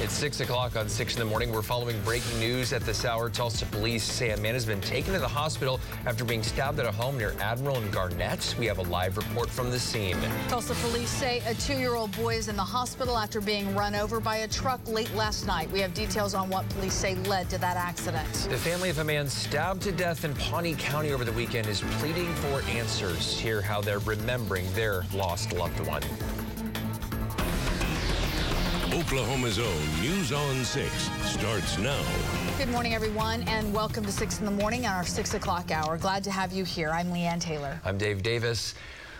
It's 6 o'clock on 6 in the morning. We're following breaking news at this hour. Tulsa police say a man has been taken to the hospital after being stabbed at a home near Admiral and Garnett. We have a live report from the scene. Tulsa police say a two-year-old boy is in the hospital after being run over by a truck late last night. We have details on what police say led to that accident. The family of a man stabbed to death in Pawnee County over the weekend is pleading for answers. Hear how they're remembering their lost loved one. Oklahoma's own News on 6 starts now. Good morning, everyone, and welcome to 6 in the morning on our 6 o'clock hour. Glad to have you here. I'm Leanne Taylor. I'm Dave Davis.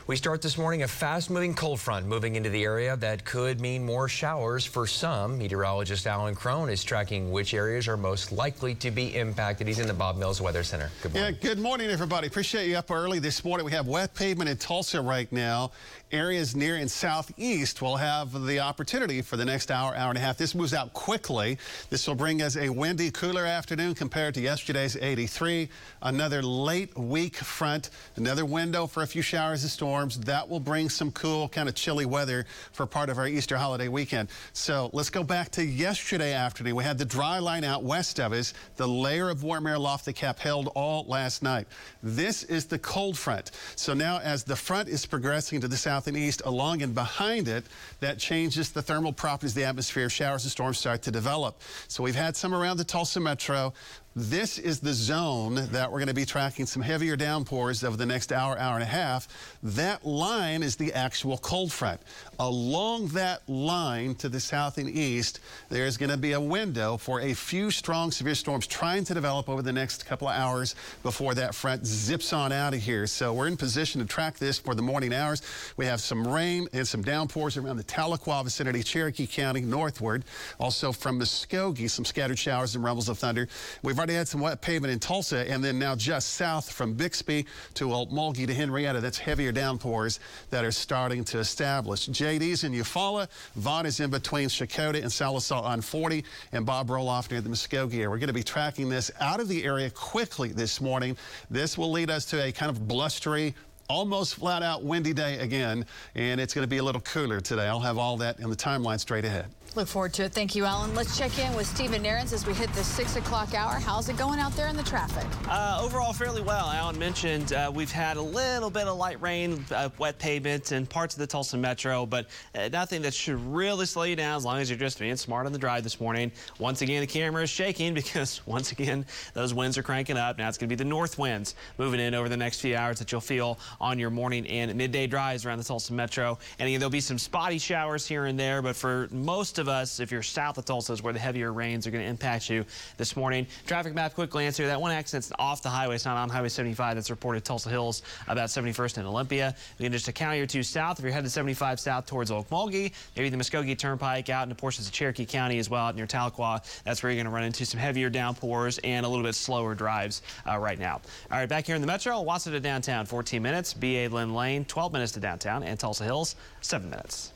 We start this morning a fast-moving cold front moving into the area that could mean more showers for some. Meteorologist Alan Crone is tracking which areas are most likely to be impacted. He's in the Bob Mills Weather Center. Good morning. Yeah, good morning, everybody. Appreciate you up early this morning. We have wet pavement in Tulsa right now. Areas near and southeast will have the opportunity for the next hour, hour and a half. This moves out quickly. This will bring us a windy, cooler afternoon compared to yesterday's 83. Another late week front, another window for a few showers and storms. That will bring some cool, kind of chilly weather for part of our Easter holiday weekend. So let's go back to yesterday afternoon. We had the dry line out west of us, the layer of warm air aloft the cap held all last night. This is the cold front. So now as the front is progressing to the south and east along and behind it, that changes the thermal properties of the atmosphere. Showers and storms start to develop. So we've had some around the Tulsa metro. This is the zone that we're going to be tracking some heavier downpours over the next hour, hour and a half. That line is the actual cold front. Along that line to the south and east, there's going to be a window for a few strong severe storms trying to develop over the next couple of hours before that front zips on out of here. So we're in position to track this for the morning hours. We have some rain and some downpours around the Tahlequah vicinity, Cherokee County northward. Also from Muskogee, some scattered showers and rumbles of thunder. We've already had some wet pavement in Tulsa, and then now just south from Bixby to Okmulgee to Henryetta, that's heavier downpours that are starting to establish. JD's in Eufaula. Vaughn is in between Checotah and Sallisaw on 40, and Bob Roloff near the Muskogee area. We're going to be tracking this out of the area quickly this morning. This will lead us to a kind of blustery, almost flat out windy day again, and it's going to be a little cooler today. I'll have all that in the timeline straight ahead. Look forward to it. Thank you, Alan. Let's check in with Stephen Nehrenz as we hit the 6 o'clock hour. How's it going out there in the traffic? Uh, overall, fairly well. Alan mentioned uh, we've had a little bit of light rain, uh, wet pavement, and parts of the Tulsa Metro, but uh, nothing that should really slow you down as long as you're just being smart on the drive this morning. Once again, the camera is shaking because, once again, those winds are cranking up. Now it's going to be the north winds moving in over the next few hours that you'll feel on your morning and midday drives around the Tulsa Metro. And again, there'll be some spotty showers here and there, but for most of us, if you're south of Tulsa, is where the heavier rains are going to impact you this morning. Traffic map, quick glance here. That one accident's off the highway. It's not on Highway 75. That's reported Tulsa Hills about 71st and Olympia. Again, just a county or two south. If you're headed 75 south towards Okmulgee, maybe the Muskogee Turnpike out into portions of Cherokee County as well out near Tahlequah. That's where you're going to run into some heavier downpours and a little bit slower drives uh, right now. All right, back here in the metro, Owasso to downtown, 14 minutes. BA Lynn Lane, 12 minutes to downtown, and Tulsa Hills, 7 minutes.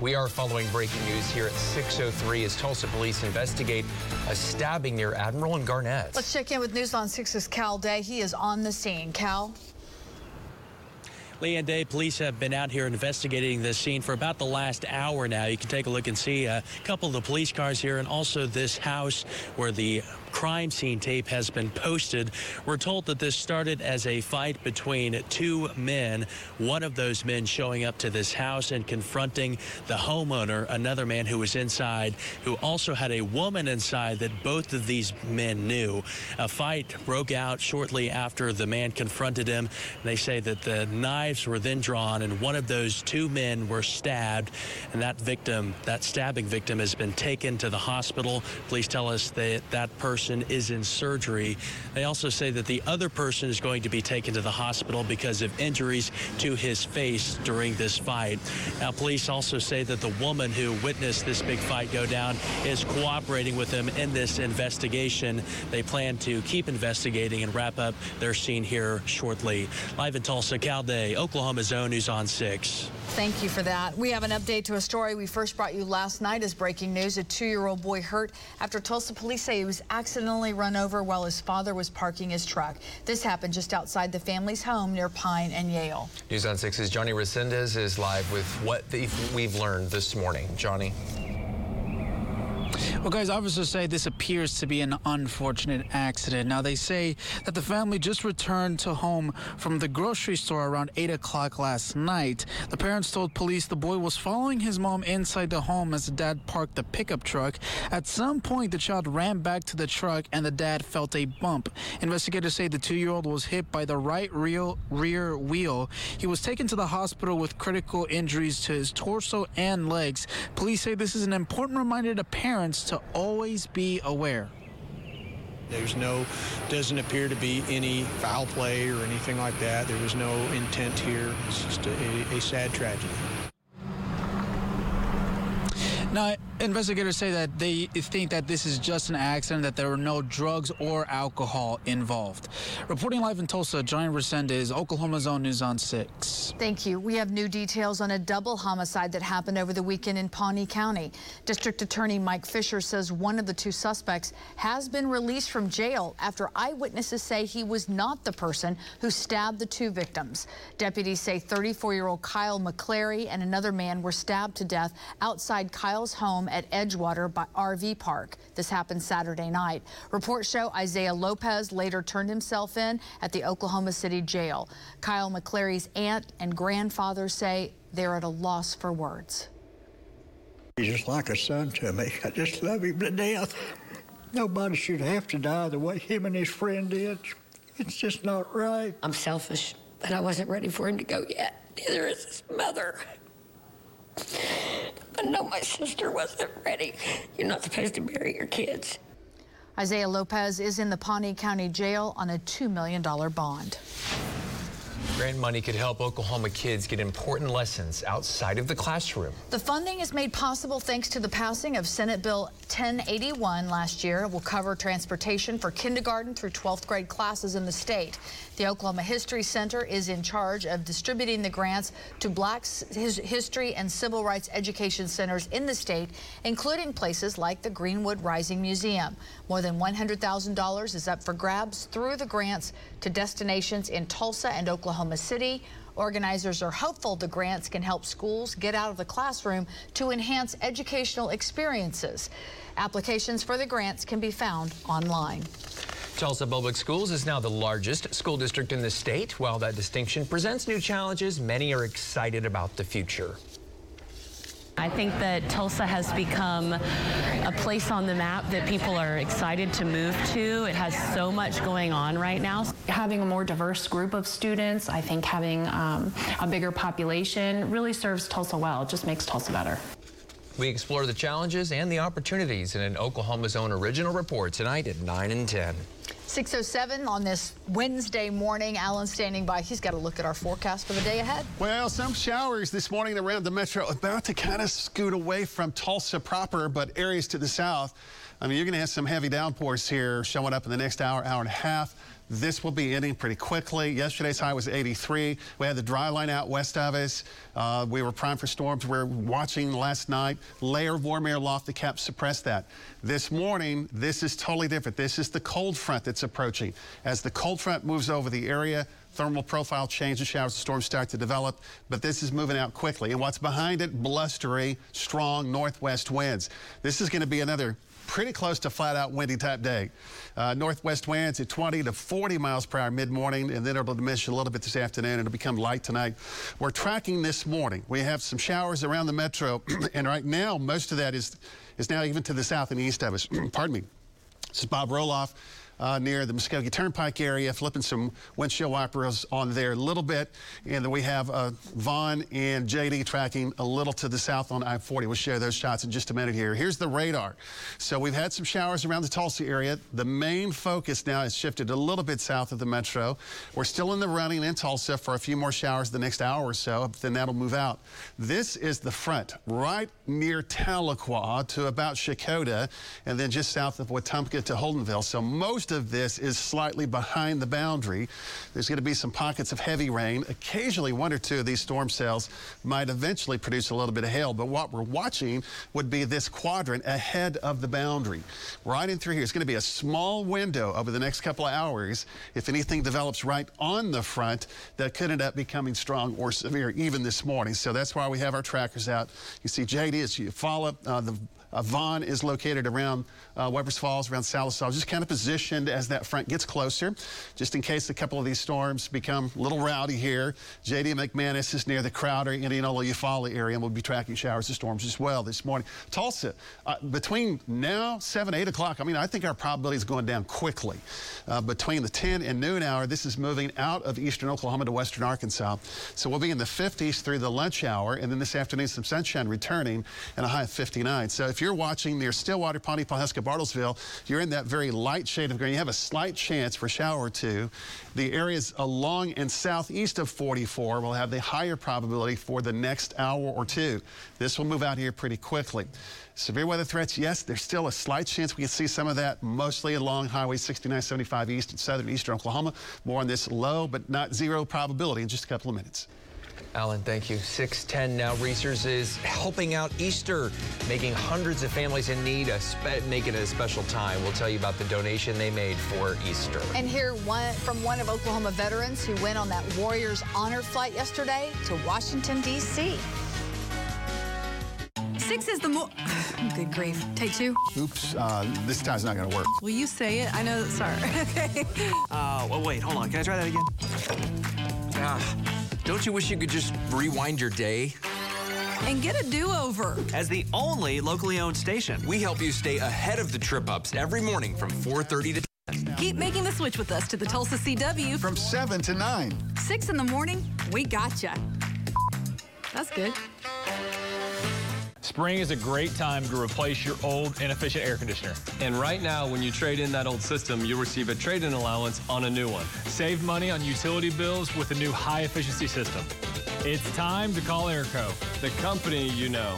We are following breaking news here at 6.03 as Tulsa police investigate a stabbing near Admiral and Garnett. Let's check in with News on 6's Cal Day. He is on the scene. Cal? Lee and Day, police have been out here investigating this scene for about the last hour now. You can take a look and see a couple of the police cars here and also this house where the crime scene tape has been posted. We're told that this started as a fight between two men, one of those men showing up to this house and confronting the homeowner, another man who was inside, who also had a woman inside that both of these men knew. A fight broke out shortly after the man confronted him. They say that the knives were then drawn and one of those two men were stabbed and that victim, that stabbing victim has been taken to the hospital. Police tell us that that person person is in surgery. They also say that the other person is going to be taken to the hospital because of injuries to his face during this fight. Now, police also say that the woman who witnessed this big fight go down is cooperating with them in this investigation. They plan to keep investigating and wrap up their scene here shortly. Live in Tulsa, Cal Day, Oklahoma's own News on 6. Thank you for that. We have an update to a story we first brought you last night as breaking news. A two-year-old boy hurt after Tulsa police say he was accidentally run over while his father was parking his truck. This happened just outside the family's home near Pine and Yale. News on 6's Johnny Resendez is live with what we've learned this morning. Johnny. Well, guys, officers say this appears to be an unfortunate accident. Now, they say that the family just returned to home from the grocery store around 8 o'clock last night. The parents told police the boy was following his mom inside the home as the dad parked the pickup truck. At some point, the child ran back to the truck and the dad felt a bump. Investigators say the two year old was hit by the right rear, rear wheel. He was taken to the hospital with critical injuries to his torso and legs. Police say this is an important reminder to parents to always be aware. There's no, doesn't appear to be any foul play or anything like that. There was no intent here. It's just a, a sad tragedy. Now, investigators say that they think that this is just an accident, that there were no drugs or alcohol involved. Reporting live in Tulsa, Johnny Resendez, Oklahoma's own News on 6. Thank you. We have new details on a double homicide that happened over the weekend in Pawnee County. District Attorney Mike Fisher says one of the two suspects has been released from jail after eyewitnesses say he was not the person who stabbed the two victims. Deputies say 34-year-old Kyle McClary and another man were stabbed to death outside Kyle's home at Edgewater by RV Park. This happened Saturday night. Reports show Isaiah Lopez later turned himself in at the Oklahoma City jail. Kyle McClary's aunt and grandfather say they're at a loss for words. He's just like a son to me. I just love him to death. Nobody should have to die the way him and his friend did. It's just not right. I'm selfish, but I wasn't ready for him to go yet. Neither is his mother. But no, my sister wasn't ready. You're not supposed to bury your kids. Isaiah Lopez is in the Pawnee County Jail on a $2 million bond. Grant money could help Oklahoma kids get important lessons outside of the classroom. The funding is made possible thanks to the passing of Senate Bill 1081 last year. It will cover transportation for kindergarten through 12th grade classes in the state. The Oklahoma History Center is in charge of distributing the grants to black history and civil rights education centers in the state, including places like the Greenwood Rising Museum. More than $100,000 is up for grabs through the grants to destinations in Tulsa and Oklahoma City. Organizers are hopeful the grants can help schools get out of the classroom to enhance educational experiences. Applications for the grants can be found online. Tulsa Public Schools is now the largest school district in the state. While that distinction presents new challenges, many are excited about the future. I think that Tulsa has become a place on the map that people are excited to move to. It has so much going on right now. Having a more diverse group of students, I think having um, a bigger population really serves Tulsa well. It just makes Tulsa better. We explore the challenges and the opportunities in an Oklahoma's own original report tonight at 9 and 10. 607 on this Wednesday morning. Alan standing by. He's got to look at our forecast for the day ahead. Well, some showers this morning around the metro about to kind of scoot away from Tulsa proper, but areas to the south. I mean, you're going to have some heavy downpours here showing up in the next hour, hour and a half. This will be ending pretty quickly. Yesterday's high was 83. We had the dry line out west of us. Uh, we were primed for storms. We are watching last night. Layer of warm air loft the cap suppressed that. This morning, this is totally different. This is the cold front that's approaching. As the cold front moves over the area, thermal profile changes, showers and storms start to develop, but this is moving out quickly. And what's behind it? Blustery, strong northwest winds. This is going to be another pretty close to flat out windy type day. Uh, northwest winds at 20 to 40 miles per hour mid morning, and then it'll diminish a little bit this afternoon. It'll become light tonight. We're tracking this morning. We have some showers around the metro, and right now, most of that is, is now even to the south and east of us. Pardon me. This is Bob Roloff uh, near the Muskogee Turnpike area, flipping some windshield wipers on there a little bit. And then we have uh, Vaughn and JD tracking a little to the south on I-40. We'll share those shots in just a minute here. Here's the radar. So we've had some showers around the Tulsa area. The main focus now has shifted a little bit south of the metro. We're still in the running in Tulsa for a few more showers the next hour or so, then that'll move out. This is the front right near Tahlequah to about Checotah, and then just south of Wetumka to Holdenville. So most most of this is slightly behind the boundary. There's going to be some pockets of heavy rain. Occasionally, one or two of these storm cells might eventually produce a little bit of hail, but what we're watching would be this quadrant ahead of the boundary. Right in through here. It's going to be a small window over the next couple of hours. If anything develops right on the front, that could end up becoming strong or severe even this morning. So that's why we have our trackers out. You see JD as you follow uh, the uh, Vaughn is located around uh, Webbers Falls, around Sallisaw, just kind of positioned as that front gets closer, just in case a couple of these storms become a little rowdy here. JD McManus is near the Crowder, Indianola, Eufaula area, and we'll be tracking showers and storms as well this morning. Tulsa, uh, between now, 7, 8 o'clock, I mean, I think our probability is going down quickly. Uh, between the 10 and noon hour, this is moving out of eastern Oklahoma to western Arkansas. So we'll be in the 50s through the lunch hour, and then this afternoon, some sunshine returning and a high of 59. So if you're watching near Stillwater, Pawnee, Pawhuska, Bartlesville, you're in that very light shade of green. You have a slight chance for a shower or two. The areas along and southeast of 44 will have the higher probability for the next hour or two. This will move out here pretty quickly. Severe weather threats, yes, there's still a slight chance we can see some of that, mostly along Highway 6975 east and southern eastern Oklahoma. More on this low, but not zero probability in just a couple of minutes. Alan, thank you. 610 now. Reasor's is helping out Easter, making hundreds of families in need a make it a special time. We'll tell you about the donation they made for Easter. And hear one from one of Oklahoma veterans who went on that Warriors honor flight yesterday to Washington, D.C. Six is the more. Good grief. Take two. Oops, uh, this time's not going to work. Will you say it? I know. Sorry. okay. Uh, well, wait, hold on. Can I try that again? Ah. Don't you wish you could just rewind your day? And get a do-over. As the only locally owned station. We help you stay ahead of the trip-ups every morning from 4.30 to 10. Keep making the switch with us to the Tulsa CW. From 7 to 9. 6 in the morning, we gotcha. That's good. Spring is a great time to replace your old inefficient air conditioner. And right now, when you trade in that old system, you'll receive a trade-in allowance on a new one. Save money on utility bills with a new high-efficiency system. It's time to call Airco, the company you know.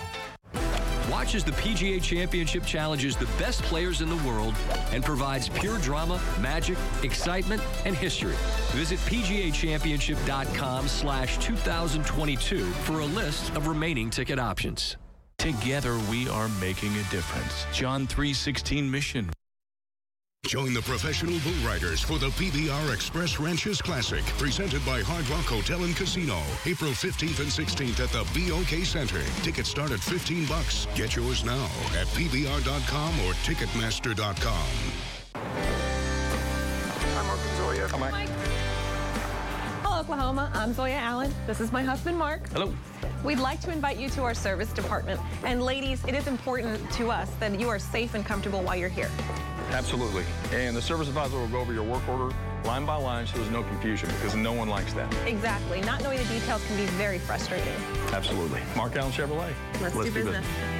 Watch as the PGA Championship challenges the best players in the world and provides pure drama, magic, excitement, and history. Visit PGAChampionship.com slash 2022 for a list of remaining ticket options. Together we are making a difference. John 3:16 mission. Join the professional bull riders for the PBR Express Ranches Classic, presented by Hard Rock Hotel and Casino, April 15th and 16th at the BOK Center. Tickets start at 15 bucks. Get yours now at pbr.com or ticketmaster.com. I'm Mark Zoya. Come on. Hello, Oklahoma. I'm Zoya Allen. This is my husband, Mark. Hello. We'd like to invite you to our service department. And ladies, it is important to us that you are safe and comfortable while you're here. Absolutely. And the service advisor will go over your work order line by line so there's no confusion because no one likes that. Exactly. Not knowing the details can be very frustrating. Absolutely. Mark Allen Chevrolet. Let's, Let's do, do business. Come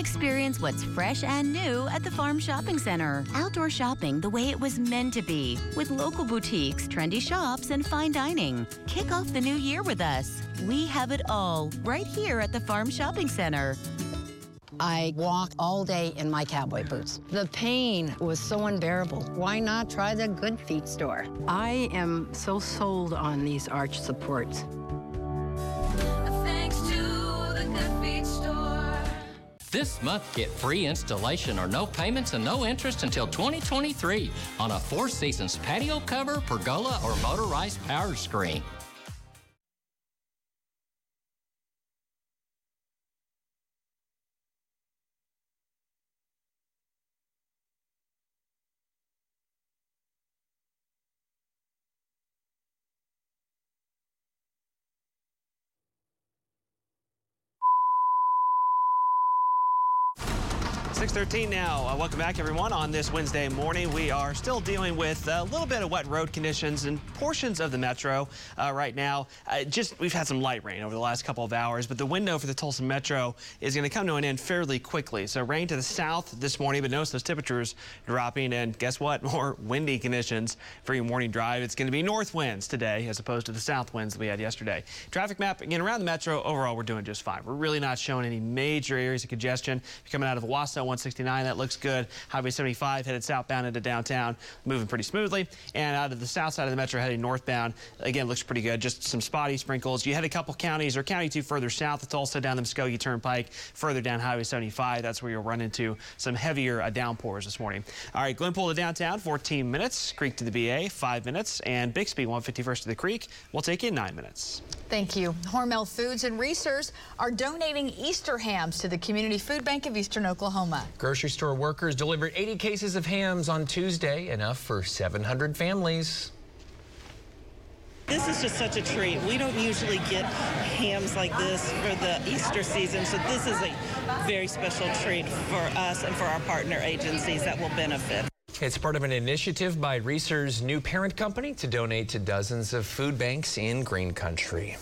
experience what's fresh and new at the Farm Shopping Center. Outdoor shopping the way it was meant to be, with local boutiques, trendy shops, and fine dining. Kick off the new year with us. We have it all right here at the Farm Shopping Center. I walk all day in my cowboy boots. The pain was so unbearable. Why not try the Good Feet store? I am so sold on these arch supports. This month, get free installation or no payments and no interest until 2023 on a Four Seasons patio cover, pergola, or motorized power screen. 613 now. Uh, welcome back, everyone. On this Wednesday morning, we are still dealing with a little bit of wet road conditions in portions of the metro uh, right now. Uh, just we've had some light rain over the last couple of hours, but the window for the Tulsa metro is going to come to an end fairly quickly. So rain to the south this morning, but notice those temperatures dropping, and guess what? More windy conditions for your morning drive. It's going to be north winds today as opposed to the south winds that we had yesterday. Traffic map again around the metro. Overall, we're doing just fine. We're really not showing any major areas of congestion coming out of Owasso 169. That looks good. Highway 75 headed southbound into downtown, moving pretty smoothly. And out of the south side of the metro heading northbound, again, looks pretty good. Just some spotty sprinkles. You had a couple counties or county two further south. It's also down the Muskogee Turnpike, further down Highway 75. That's where you'll run into some heavier uh, downpours this morning. All right, Glenpool to downtown, 14 minutes. Creek to the BA, 5 minutes. And Bixby, 151st to the Creek, will take you 9 minutes. Thank you. Hormel Foods and Reasor's are donating Easter hams to the Community Food Bank of Eastern Oklahoma. Grocery store workers delivered 80 cases of hams on Tuesday, enough for 700 families. This is just such a treat. We don't usually get hams like this for the Easter season, so this is a very special treat for us and for our partner agencies that will benefit. It's part of an initiative by Reasor's new parent company to donate to dozens of food banks in green country.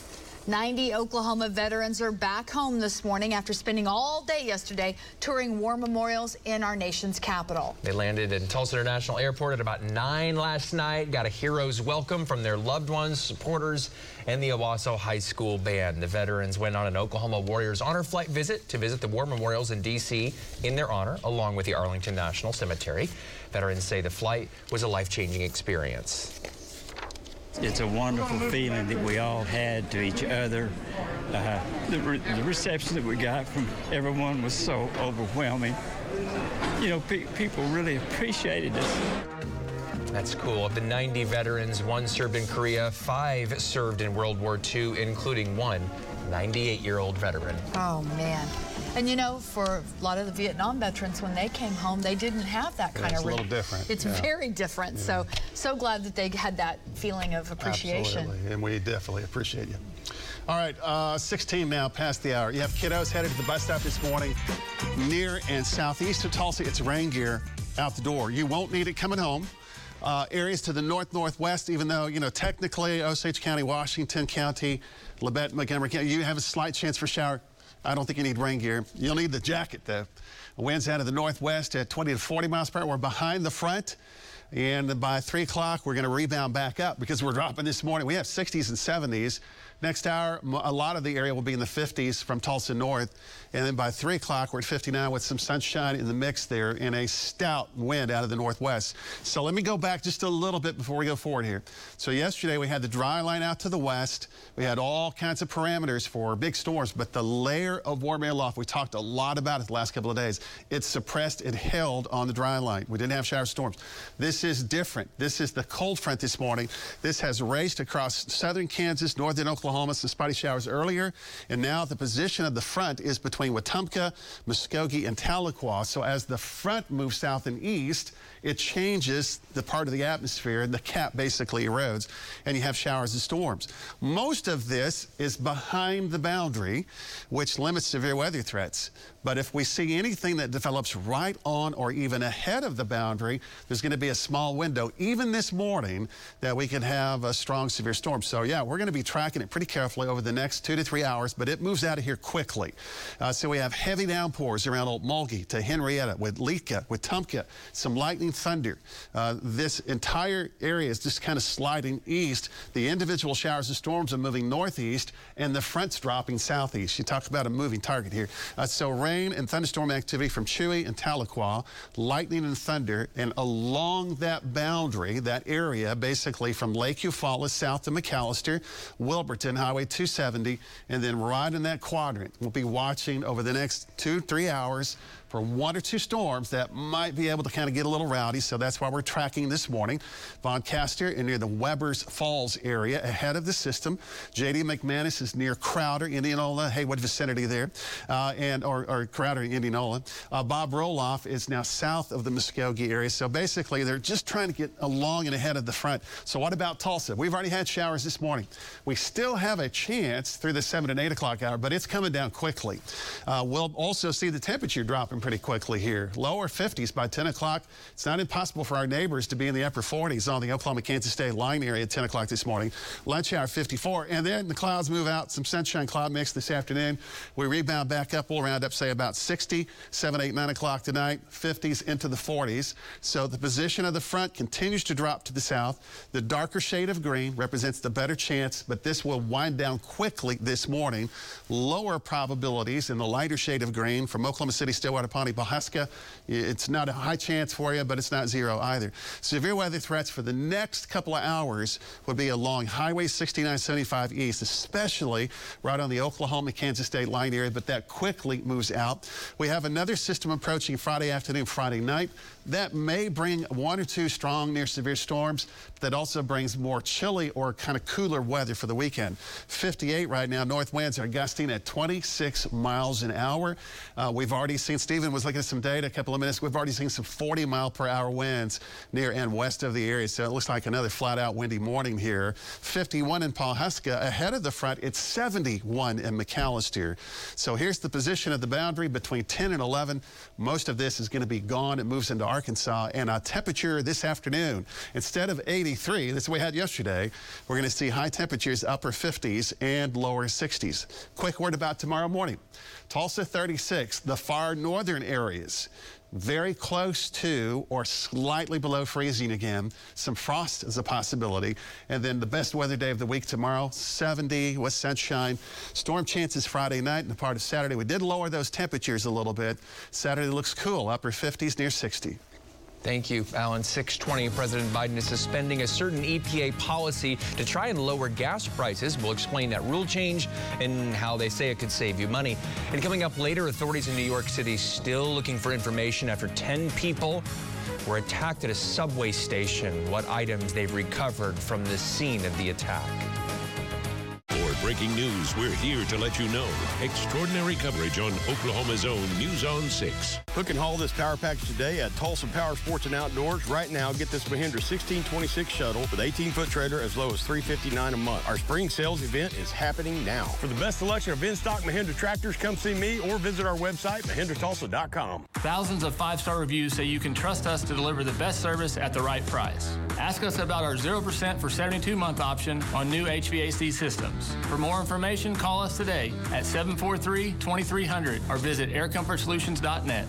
90 Oklahoma veterans are back home this morning after spending all day yesterday touring war memorials in our nation's capital. They landed in Tulsa International Airport at about 9 last night, got a hero's welcome from their loved ones, supporters, and the Owasso High School band. The veterans went on an Oklahoma Warriors honor flight visit to visit the war memorials in D.C. in their honor, along with the Arlington National Cemetery. Veterans say the flight was a life-changing experience. It's a wonderful feeling that we all had to each other. Uh, the, re the, reception that we got from everyone was so overwhelming. You know, pe people really appreciated us. That's cool. Of the 90 veterans, one served in Korea, five served in World War II, including one 98-year-old veteran. Oh, man. And you know, for a lot of the Vietnam veterans, when they came home, they didn't have that kind yeah, of. It's a little different. It's yeah. very different. Yeah. So, so glad that they had that feeling of appreciation. Absolutely, and we definitely appreciate you. All right, uh, 16 now past the hour. You have kiddos headed to the bus stop this morning near and southeast of Tulsa. It's rain gear out the door. You won't need it coming home. Uh, areas to the north northwest, even though, you know, technically Osage County, Washington County, Labette, Montgomery County, you have a slight chance for shower. I don't think you need rain gear. You'll need the jacket, though. Winds out of the northwest at 20 to 40 miles per hour. We're behind the front. And by 3 o'clock, we're going to rebound back up because we're dropping this morning. We have 60s and 70s. Next hour, a lot of the area will be in the 50s from Tulsa north. And then by 3 o'clock, we're at 59 with some sunshine in the mix there and a stout wind out of the northwest. So let me go back just a little bit before we go forward here. So yesterday, we had the dry line out to the west. We had all kinds of parameters for big storms, but the layer of warm air loft, we talked a lot about it the last couple of days. It suppressed, it held on the dry line. We didn't have shower storms. This is different. This is the cold front this morning. This has raced across southern Kansas, northern Oklahoma. Oklahoma, some spotty showers earlier, and now the position of the front is between Wetumka, Muskogee, and Tahlequah. So as the front moves south and east, it changes the part of the atmosphere, and the cap basically erodes, and you have showers and storms. Most of this is behind the boundary, which limits severe weather threats. But if we see anything that develops right on or even ahead of the boundary, there's going to be a small window, even this morning, that we can have a strong severe storm. So, yeah, we're going to be tracking it pretty carefully over the next two to three hours, but it moves out of here quickly. Uh, so we have heavy downpours around Okmulgee to Henryetta, with Leaka, Wetumka, some lightning thunder. Uh, this entire area is just kind of sliding east. The individual showers and storms are moving northeast, and the front's dropping southeast. You talk about a moving target here. Uh, so rain and thunderstorm activity from Chewy and Tahlequah, lightning and thunder, and along that boundary, that area, basically from Lake Eufaula south to McAlester, Wilburton, Highway 270, and then right in that quadrant. We'll be watching over the next two, three hours for one or two storms that might be able to kind of get a little rowdy. So that's why we're tracking this morning. Von Castor and near the Webbers Falls area ahead of the system. J.D. McManus is near Crowder, Indianola, Haywood vicinity there, uh, and or, or, Crowder, Indianola. Uh, Bob Roloff is now south of the Muskogee area. So basically, they're just trying to get along and ahead of the front. So what about Tulsa? We've already had showers this morning. We still have a chance through the 7 and 8 o'clock hour, but it's coming down quickly. Uh, we'll also see the temperature dropping dropping pretty quickly here. Lower 50s by 10 o'clock. It's not impossible for our neighbors to be in the upper 40s on the Oklahoma-Kansas State line area at 10 o'clock this morning. Lunch hour 54. And then the clouds move out. Some sunshine cloud mix this afternoon. We rebound back up. We'll round up, say, about 60, 7, 8, 9 o'clock tonight. 50s into the 40s. So the position of the front continues to drop to the south. The darker shade of green represents the better chance, but this will wind down quickly this morning. Lower probabilities in the lighter shade of green from Oklahoma City, Stillwater, Pawnee, Pawhuska. It's not a high chance for you, but it's not zero either. Severe weather threats for the next couple of hours would be along Highway 6975 East, especially right on the Oklahoma-Kansas State line area, but that quickly moves out. We have another system approaching Friday afternoon, Friday night. That may bring one or two strong near severe storms. That also brings more chilly or kind of cooler weather for the weekend. 58 right now. North winds are gusting at 26 miles an hour. Uh, we've already seen, Stephen was looking at some data a couple of minutes. We've already seen some 40 mile per hour winds near and west of the area. So it looks like another flat out windy morning here. 51 in Pawhuska. Ahead of the front, it's 71 in McAlester. So here's the position of the boundary between 10 and 11. Most of this is going to be gone. It moves into Arkansas. And a temperature this afternoon, instead of 83, that's what we had yesterday, we're going to see high temperatures upper 50s and lower 60s. Quick word about tomorrow morning. Tulsa 36, the far northern areas very close to or slightly below freezing again. Some frost is a possibility. And then the best weather day of the week tomorrow, 70 with sunshine. Storm chances Friday night and a part of Saturday. We did lower those temperatures a little bit. Saturday looks cool, upper 50s near 60. Thank you, Alan. 620, President Biden is suspending a certain EPA policy to try and lower gas prices. We'll explain that rule change and how they say it could save you money. And coming up later, authorities in New York City still looking for information after 10 people were attacked at a subway station. What items they've recovered from the scene of the attack. For breaking news, we're here to let you know. Extraordinary coverage on Oklahoma's own News on 6. Hook and haul this power package today at Tulsa Power Sports and Outdoors. Right now, get this Mahindra 1626 shuttle with 18-foot trailer as low as 359 a month. Our spring sales event is happening now. For the best selection of in-stock Mahindra tractors, come see me or visit our website, mahindratulsa.com. Thousands of five-star reviews say you can trust us to deliver the best service at the right price. Ask us about our 0% for 72-month option on new HVAC systems. For more information, call us today at 743-2300 or visit aircomfortsolutions.net.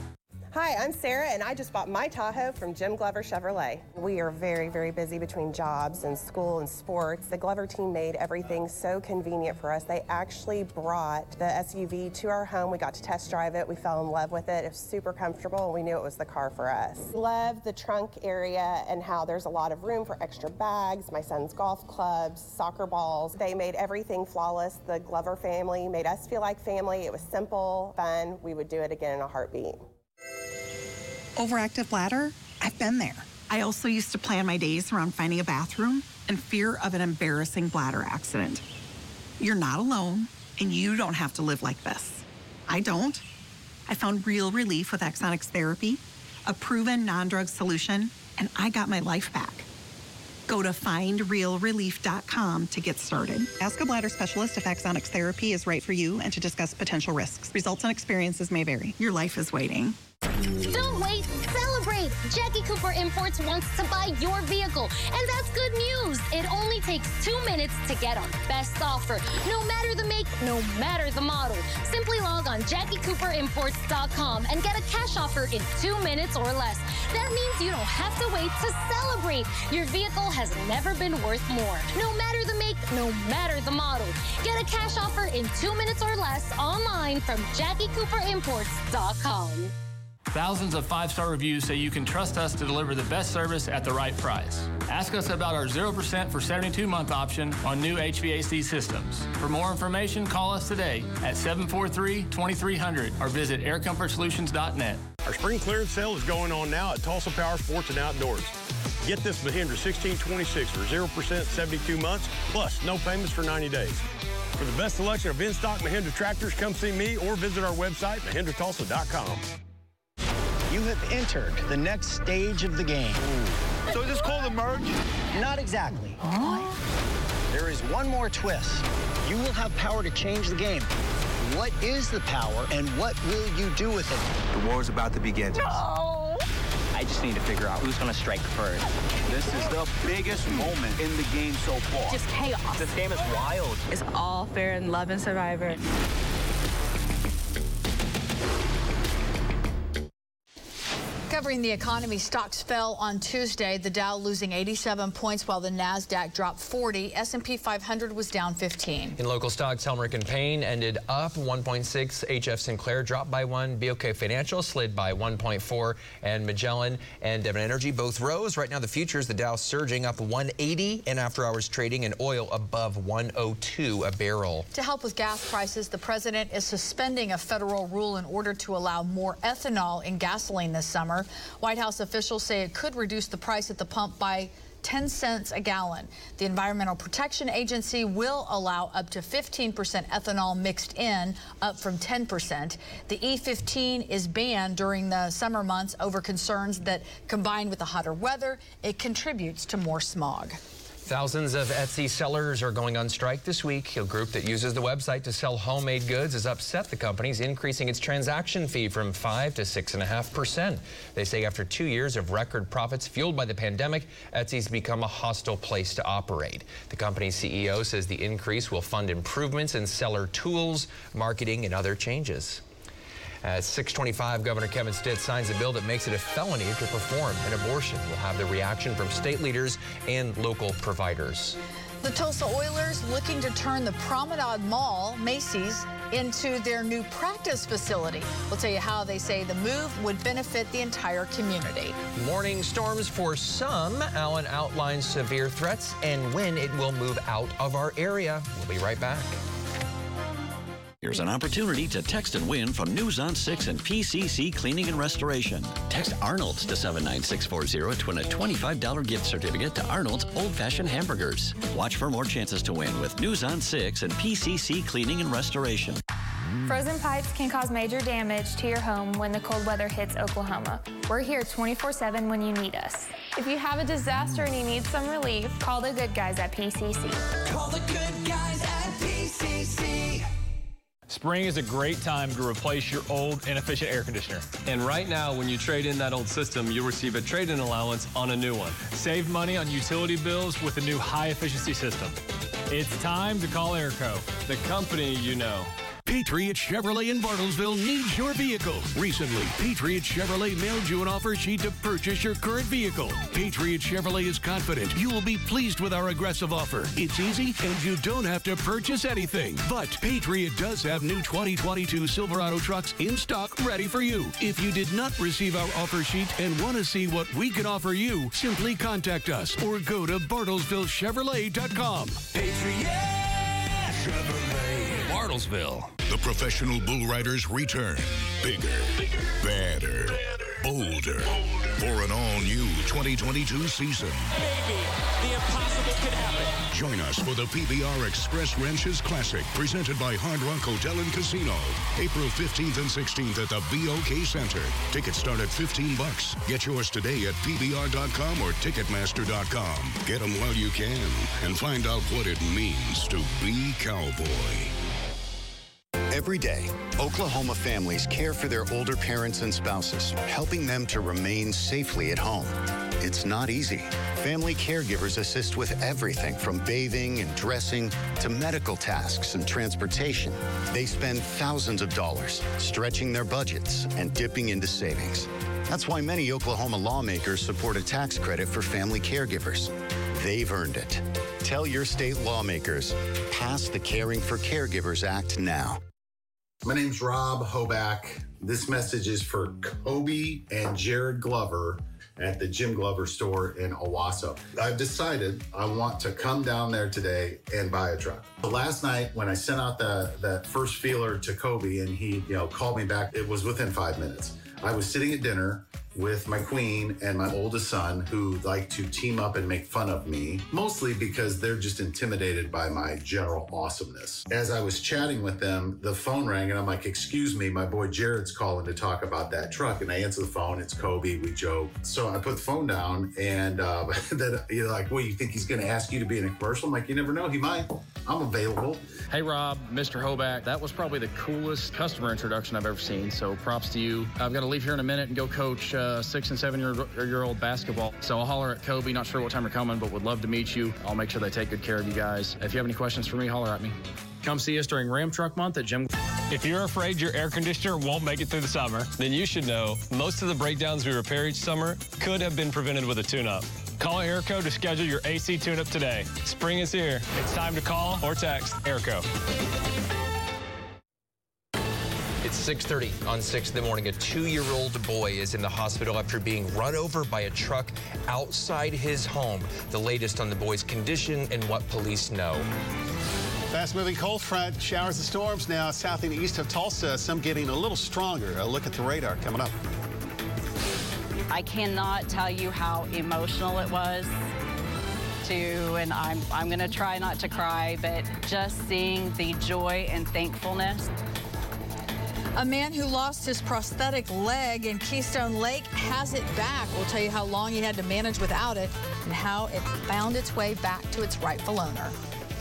Hi, I'm Sarah, and I just bought my Tahoe from Jim Glover Chevrolet. We are very, very busy between jobs and school and sports. The Glover team made everything so convenient for us. They actually brought the SUV to our home. We got to test drive it. We fell in love with it. It was super comfortable, and we knew it was the car for us. Love the trunk area and how there's a lot of room for extra bags, my son's golf clubs, soccer balls. They made everything flawless. The Glover family made us feel like family. It was simple, fun. We would do it again in a heartbeat. Overactive bladder? I've been there. I also used to plan my days around finding a bathroom and fear of an embarrassing bladder accident. You're not alone, and you don't have to live like this. I don't. I found real relief with Axonics therapy, a proven non drug solution, and I got my life back. Go to findrealrelief.com to get started. Ask a bladder specialist if Axonics therapy is right for you and to discuss potential risks. Results and experiences may vary. Your life is waiting. Don't wait, celebrate! Jackie Cooper Imports wants to buy your vehicle, and that's good news. It only takes two minutes to get our best offer, no matter the make, no matter the model. Simply log on JackieCooperImports.com and get a cash offer in two minutes or less. That means you don't have to wait to celebrate. Your vehicle has never been worth more. No matter the make, no matter the model. Get a cash offer in two minutes or less online from JackieCooperImports.com. Thousands of five-star reviews say you can trust us to deliver the best service at the right price. Ask us about our 0% for 72-month option on new HVAC systems. For more information, call us today at 743-2300 or visit aircomfortsolutions.net. Our spring clearance sale is going on now at Tulsa Power Sports and Outdoors. Get this Mahindra 1626 for 0% 72 months, plus no payments for 90 days. For the best selection of in-stock Mahindra tractors, come see me or visit our website, mahindratulsa.com. You have entered the next stage of the game. So is this called a merge? Not exactly. There is one more twist. You will have power to change the game What is the power and what will you do with it? The war is about to begin. No! I just need to figure out who's going to strike first. This is the biggest moment in the game so far. Just chaos. This game is wild. It's all fair in love and survivor. Covering the economy, stocks fell on Tuesday. The Dow losing 87 points while the Nasdaq dropped 40. S&P 500 was down 15. In local stocks, Helmerich and Payne ended up 1.6. HF Sinclair dropped by one. BOK Financial slid by 1.4, and Magellan and Devon Energy both rose. Right now, the futures, the Dow surging up 180, and after hours trading, and oil above 102 a barrel. To help with gas prices, the president is suspending a federal rule in order to allow more ethanol in gasoline this summer. White House officials say it could reduce the price at the pump by 10 cents a gallon. The Environmental Protection Agency will allow up to 15% ethanol mixed in, up from 10%. The E15 is banned during the summer months over concerns that combined with the hotter weather, it contributes to more smog. Thousands of Etsy sellers are going on strike this week. A group that uses the website to sell homemade goods has upset the companies, increasing its transaction fee from 5 to 6.5%. They say after two years of record profits fueled by the pandemic, Etsy's become a hostile place to operate. The company's CEO says the increase will fund improvements in seller tools, marketing, and other changes. At 625, Governor Kevin Stitt signs a bill that makes it a felony to perform an abortion. We'll have the reaction from state leaders and local providers. The Tulsa Oilers looking to turn the Promenade Mall, Macy's, into their new practice facility. We'll tell you how they say the move would benefit the entire community. Morning storms for some. Alan outlines severe threats and when it will move out of our area. We'll be right back. Here's an opportunity to text and win from News on 6 and PCC Cleaning and Restoration. Text Arnold's to 79640 to win a $25 gift certificate to Arnold's Old Fashioned Hamburgers. Watch for more chances to win with News on 6 and PCC Cleaning and Restoration. Frozen pipes can cause major damage to your home when the cold weather hits Oklahoma. We're here 24 7 when you need us. If you have a disaster and you need some relief, call the good guys at PCC. Call the good guys at PCC. Spring is a great time to replace your old inefficient air conditioner. And right now, when you trade in that old system, you'll receive a trade-in allowance on a new one. Save money on utility bills with a new high-efficiency system. It's time to call Airco, the company you know. Patriot Chevrolet in Bartlesville needs your vehicle. Recently, Patriot Chevrolet mailed you an offer sheet to purchase your current vehicle. Patriot Chevrolet is confident you will be pleased with our aggressive offer. It's easy and you don't have to purchase anything. But Patriot does have new 2022 Silverado trucks in stock ready for you. If you did not receive our offer sheet and want to see what we can offer you, simply contact us or go to bartlesvillechevrolet.com. Patriot Chevrolet. Bartlesville. The professional bull riders return. Bigger, badder, bolder. For an all new 2022 season. Maybe the impossible can happen. Join us for the PBR Express Ranches Classic, presented by Hard Rock Hotel and Casino. April 15th and 16th at the BOK Center. Tickets start at 15 bucks. Get yours today at PBR.com or Ticketmaster.com. Get them while you can and find out what it means to be cowboy. Every day, Oklahoma families care for their older parents and spouses, helping them to remain safely at home. It's not easy. Family caregivers assist with everything from bathing and dressing to medical tasks and transportation. They spend thousands of dollars stretching their budgets and dipping into savings. That's why many Oklahoma lawmakers support a tax credit for family caregivers. They've earned it. Tell your state lawmakers, pass the Caring for Caregivers Act now. My name's Rob Hoback. This message is for Kobe and Jared Glover at the Jim Glover store in Owasso. I've decided I want to come down there today and buy a truck. Last night when I sent out the, the first feeler to Kobe and he, you know, called me back, it was within five minutes. I was sitting at dinner with my queen and my oldest son who like to team up and make fun of me, mostly because they're just intimidated by my general awesomeness. As I was chatting with them, the phone rang and I'm like, Excuse me, my boy Jared's calling to talk about that truck. And I answer the phone, it's Kobe, we joke. So I put the phone down and uh, then you're like, Well, you think he's going to ask you to be in a commercial? I'm like, You never know, he might. I'm available. Hey Rob, Mr. Hoback, that was probably the coolest customer introduction I've ever seen. So props to you. I've got to leave here in a minute and go coach uh, six and seven year, year old basketball. So I'll holler at Kobe. Not sure what time you're coming, but would love to meet you. I'll make sure they take good care of you guys. If you have any questions for me, holler at me. Come see us during Ram Truck Month at Jim. If you're afraid your air conditioner won't make it through the summer, then you should know most of the breakdowns we repair each summer could have been prevented with a tune-up. Call Airco to schedule your AC tune-up today. Spring is here. It's time to call or text Airco. It's 6:30 on 6 in the morning. A two-year-old boy is in the hospital after being run over by a truck outside his home. The latest on the boy's condition and what police know. Fast moving cold front, showers and storms now south and east of Tulsa, some getting a little stronger. A look at the radar coming up. I cannot tell you how emotional it was to, and I'm, I'm going to try not to cry, but just seeing the joy and thankfulness. A man who lost his prosthetic leg in Keystone Lake has it back. We'll tell you how long he had to manage without it and how it found its way back to its rightful owner.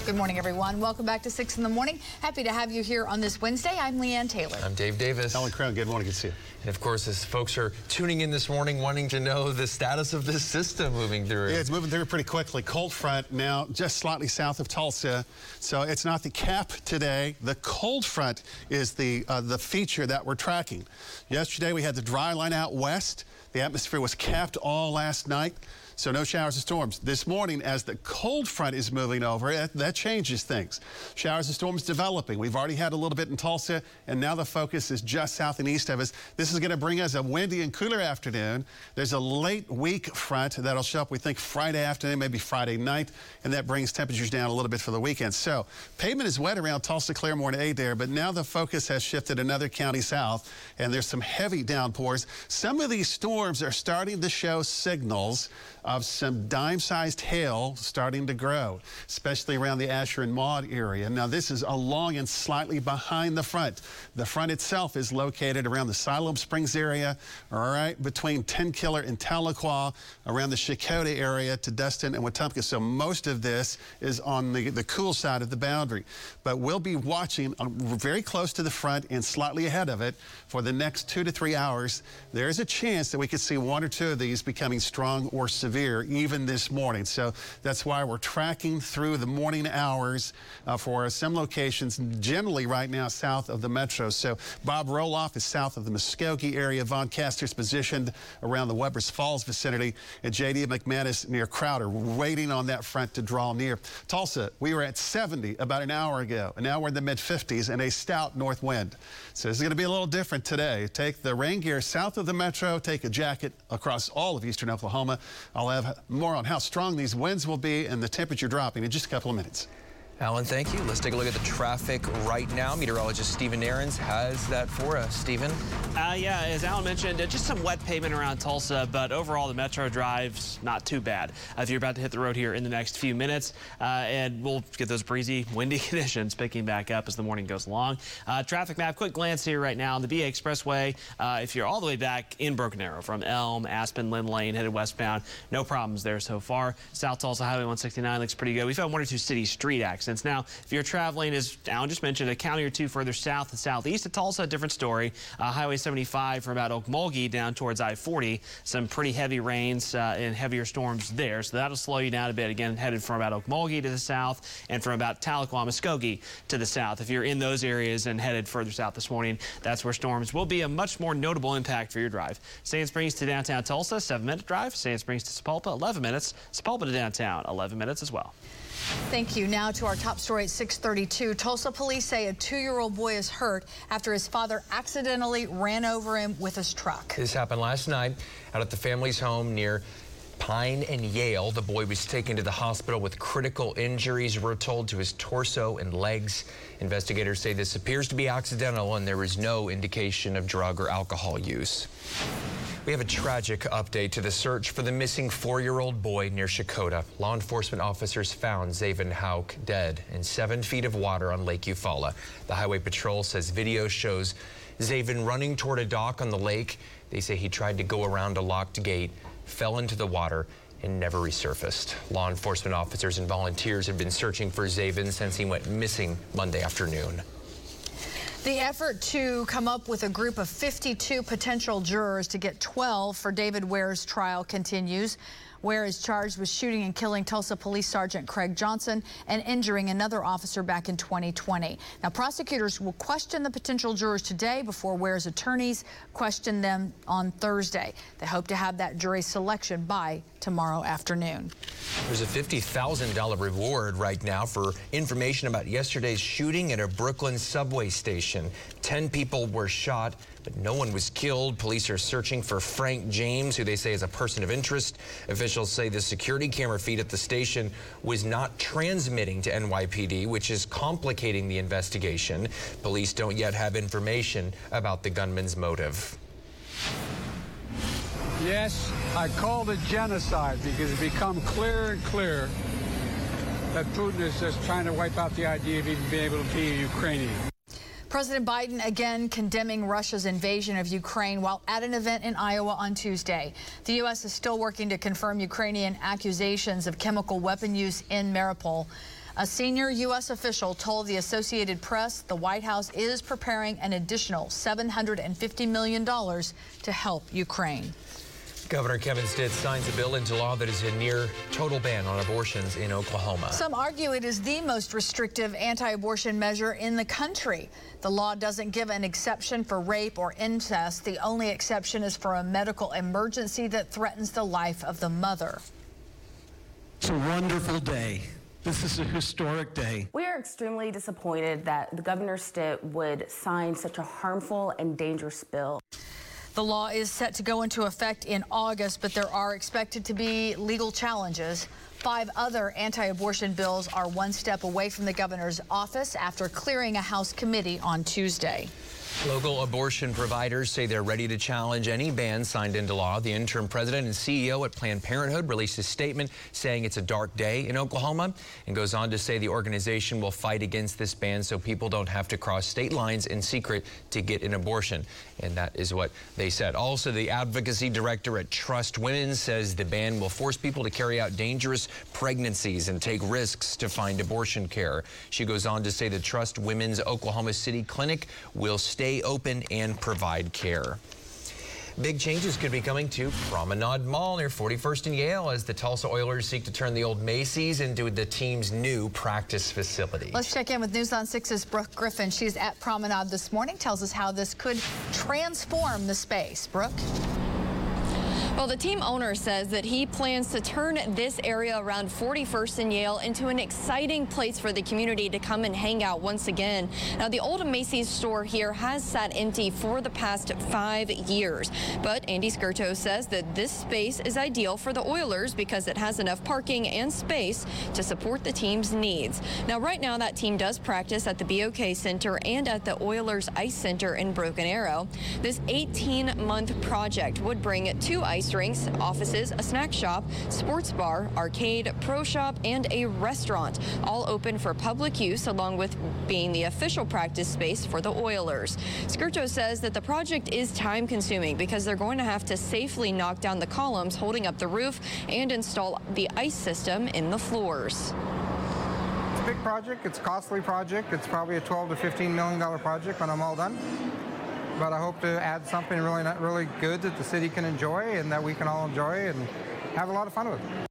Good morning, everyone. Welcome back to 6 in the morning. Happy to have you here on this Wednesday. I'm Leanne Taylor. I'm Dave Davis. Alan Crone, good morning. Good to see you. And of course, as folks are tuning in this morning wanting to know the status of this system moving through. Yeah, it's moving through pretty quickly. Cold front now just slightly south of Tulsa. So it's not the cap today. The cold front is the, uh, the feature that we're tracking. Yesterday we had the dry line out west. The atmosphere was capped all last night. So no showers and storms. This morning, as the cold front is moving over, that, that, changes things. Showers and storms developing. We've already had a little bit in Tulsa, and now the focus is just south and east of us. This is going to bring us a windy and cooler afternoon. There's a late week front that'll show up, we think, Friday afternoon, maybe Friday night, and that brings temperatures down a little bit for the weekend. So pavement is wet around Tulsa, Claremore, and Adair, but now the focus has shifted another county south, and there's some heavy downpours. Some of these storms are starting to show signals of some dime-sized hail starting to grow, especially around the Asher and Maud area. Now, this is along and slightly behind the front. The front itself is located around the Siloam Springs area, all right, between Tenkiller and Tahlequah, around the Checotah area to Dustin and Wetumka. So most of this is on the, the cool side of the boundary. But we'll be watching uh, very close to the front and slightly ahead of it for the next two to three hours. There is a chance that we could see one or two of these becoming strong or severe even this morning. So that's why we're tracking through the morning hours uh, for some locations, generally right now south of the metro. So Bob Roloff is south of the Muskogee area. Von Caster's positioned around the Webbers Falls vicinity. And J.D. McManus near Crowder, waiting on that front to draw near. Tulsa, we were at 70 about an hour ago, and now we're in the mid 50s and a stout north wind. So this is going to be a little different today. Take the rain gear south of the metro, take a jacket across all of eastern Oklahoma. I'll have more on how strong these winds will be and the temperature dropping in just a couple of minutes. Alan, thank you. Let's take a look at the traffic right now. Meteorologist Stephen Nehrenz has that for us. Stephen? Uh, yeah, as Alan mentioned, uh, just some wet pavement around Tulsa, but overall the metro drive's not too bad. Uh, if you're about to hit the road here in the next few minutes, uh, and we'll get those breezy, windy conditions picking back up as the morning goes along. Uh, traffic map, quick glance here right now on the BA Expressway. If you're all the way back in Broken Arrow from Elm, Aspen, Lynn Lane, headed westbound, no problems there so far. South Tulsa Highway 169 looks pretty good. We've one or two city street accidents. Now, if you're traveling, as Alan just mentioned, a county or two further south and southeast of Tulsa, a different story. Uh, Highway 75 from about Okmulgee down towards I-40. Some pretty heavy rains uh, and heavier storms there, so that'll slow you down a bit. Again, headed from about Okmulgee to the south and from about Tahlequah, Muskogee to the south. If you're in those areas and headed further south this morning, that's where storms will be a much more notable impact for your drive. Sand Springs to downtown Tulsa, 7-minute drive. Sand Springs to Sapulpa, 11 minutes. Sapulpa to downtown, 11 minutes as well. Thank you. Now to our top story at 632. Tulsa police say a two-year-old boy is hurt after his father accidentally ran over him with his truck. This happened last night out at the family's home near Pine and Yale. The boy was taken to the hospital with critical injuries, we're told, to his torso and legs. Investigators say this appears to be accidental and there is no indication of drug or alcohol use. We have a tragic update to the search for the missing four-year-old boy near Checotah. Law enforcement officers found Zaven Hauk dead in seven feet of water on Lake Eufaula. The Highway Patrol says video shows Zaven running toward a dock on the lake. They say he tried to go around a locked gate, fell into the water, and never resurfaced. Law enforcement officers and volunteers have been searching for Zaven since he went missing Monday afternoon. The effort to come up with a group of 52 potential jurors to get 12 for David Ware's trial continues. Ware is charged with shooting and killing Tulsa Police Sergeant Craig Johnson and injuring another officer back in 2020. Now, prosecutors will question the potential jurors today before Ware's attorneys question them on Thursday. They hope to have that jury selection by tomorrow afternoon. There's a $50,000 reward right now for information about yesterday's shooting at a Brooklyn subway station. Ten people were shot, but no one was killed. Police are searching for Frank James, who they say is a person of interest. Officials say the security camera feed at the station was not transmitting to NYPD, which is complicating the investigation. Police don't yet have information about the gunman's motive. Yes, I called it genocide because it's become clearer and clearer that Putin is just trying to wipe out the idea of even being able to be a Ukrainian. President Biden again condemning Russia's invasion of Ukraine while at an event in Iowa on Tuesday. The U.S. is still working to confirm Ukrainian accusations of chemical weapon use in Mariupol. A senior U.S. official told the Associated Press the White House is preparing an additional $750 million to help Ukraine. Governor Kevin Stitt signs a bill into law that is a near total ban on abortions in Oklahoma. Some argue it is the most restrictive anti-abortion measure in the country. The law doesn't give an exception for rape or incest. The only exception is for a medical emergency that threatens the life of the mother. It's a wonderful day. This is a historic day. We are extremely disappointed that the Governor Stitt would sign such a harmful and dangerous bill. The law is set to go into effect in August, but there are expected to be legal challenges. Five other anti-abortion bills are one step away from the governor's office after clearing a House committee on Tuesday. Local abortion providers say they're ready to challenge any ban signed into law. The interim president and CEO at Planned Parenthood released a statement saying it's a dark day in Oklahoma and goes on to say the organization will fight against this ban so people don't have to cross state lines in secret to get an abortion. And that is what they said. Also, the advocacy director at Trust Women says the ban will force people to carry out dangerous pregnancies and take risks to find abortion care. She goes on to say the Trust Women's Oklahoma City Clinic will stay open and provide care. Big changes could be coming to Promenade Mall near 41st and Yale as the Tulsa Oilers seek to turn the old Macy's into the team's new practice facility. Let's check in with News on 6's Brooke Griffin. She's at Promenade this morning, tells us how this could transform the space. Brooke? Well, the team owner says that he plans to turn this area around 41st and Yale into an exciting place for the community to come and hang out once again. Now, the old Macy's store here has sat empty for the past five years, but Andy Scurto says that this space is ideal for the Oilers because it has enough parking and space to support the team's needs. Now, right now, that team does practice at the BOK Center and at the Oilers Ice Center in Broken Arrow. This 18-month project would bring two ice rinks, offices, a snack shop, sports bar, arcade, pro shop, and a restaurant, all open for public use along with being the official practice space for the Oilers. Scurto says that the project is time consuming because they're going to have to safely knock down the columns holding up the roof and install the ice system in the floors. It's a big project. It's a costly project. It's probably a 12 to 15 million dollar project when I'm all done. But I hope to add something really, really good that the city can enjoy and that we can all enjoy and have a lot of fun with.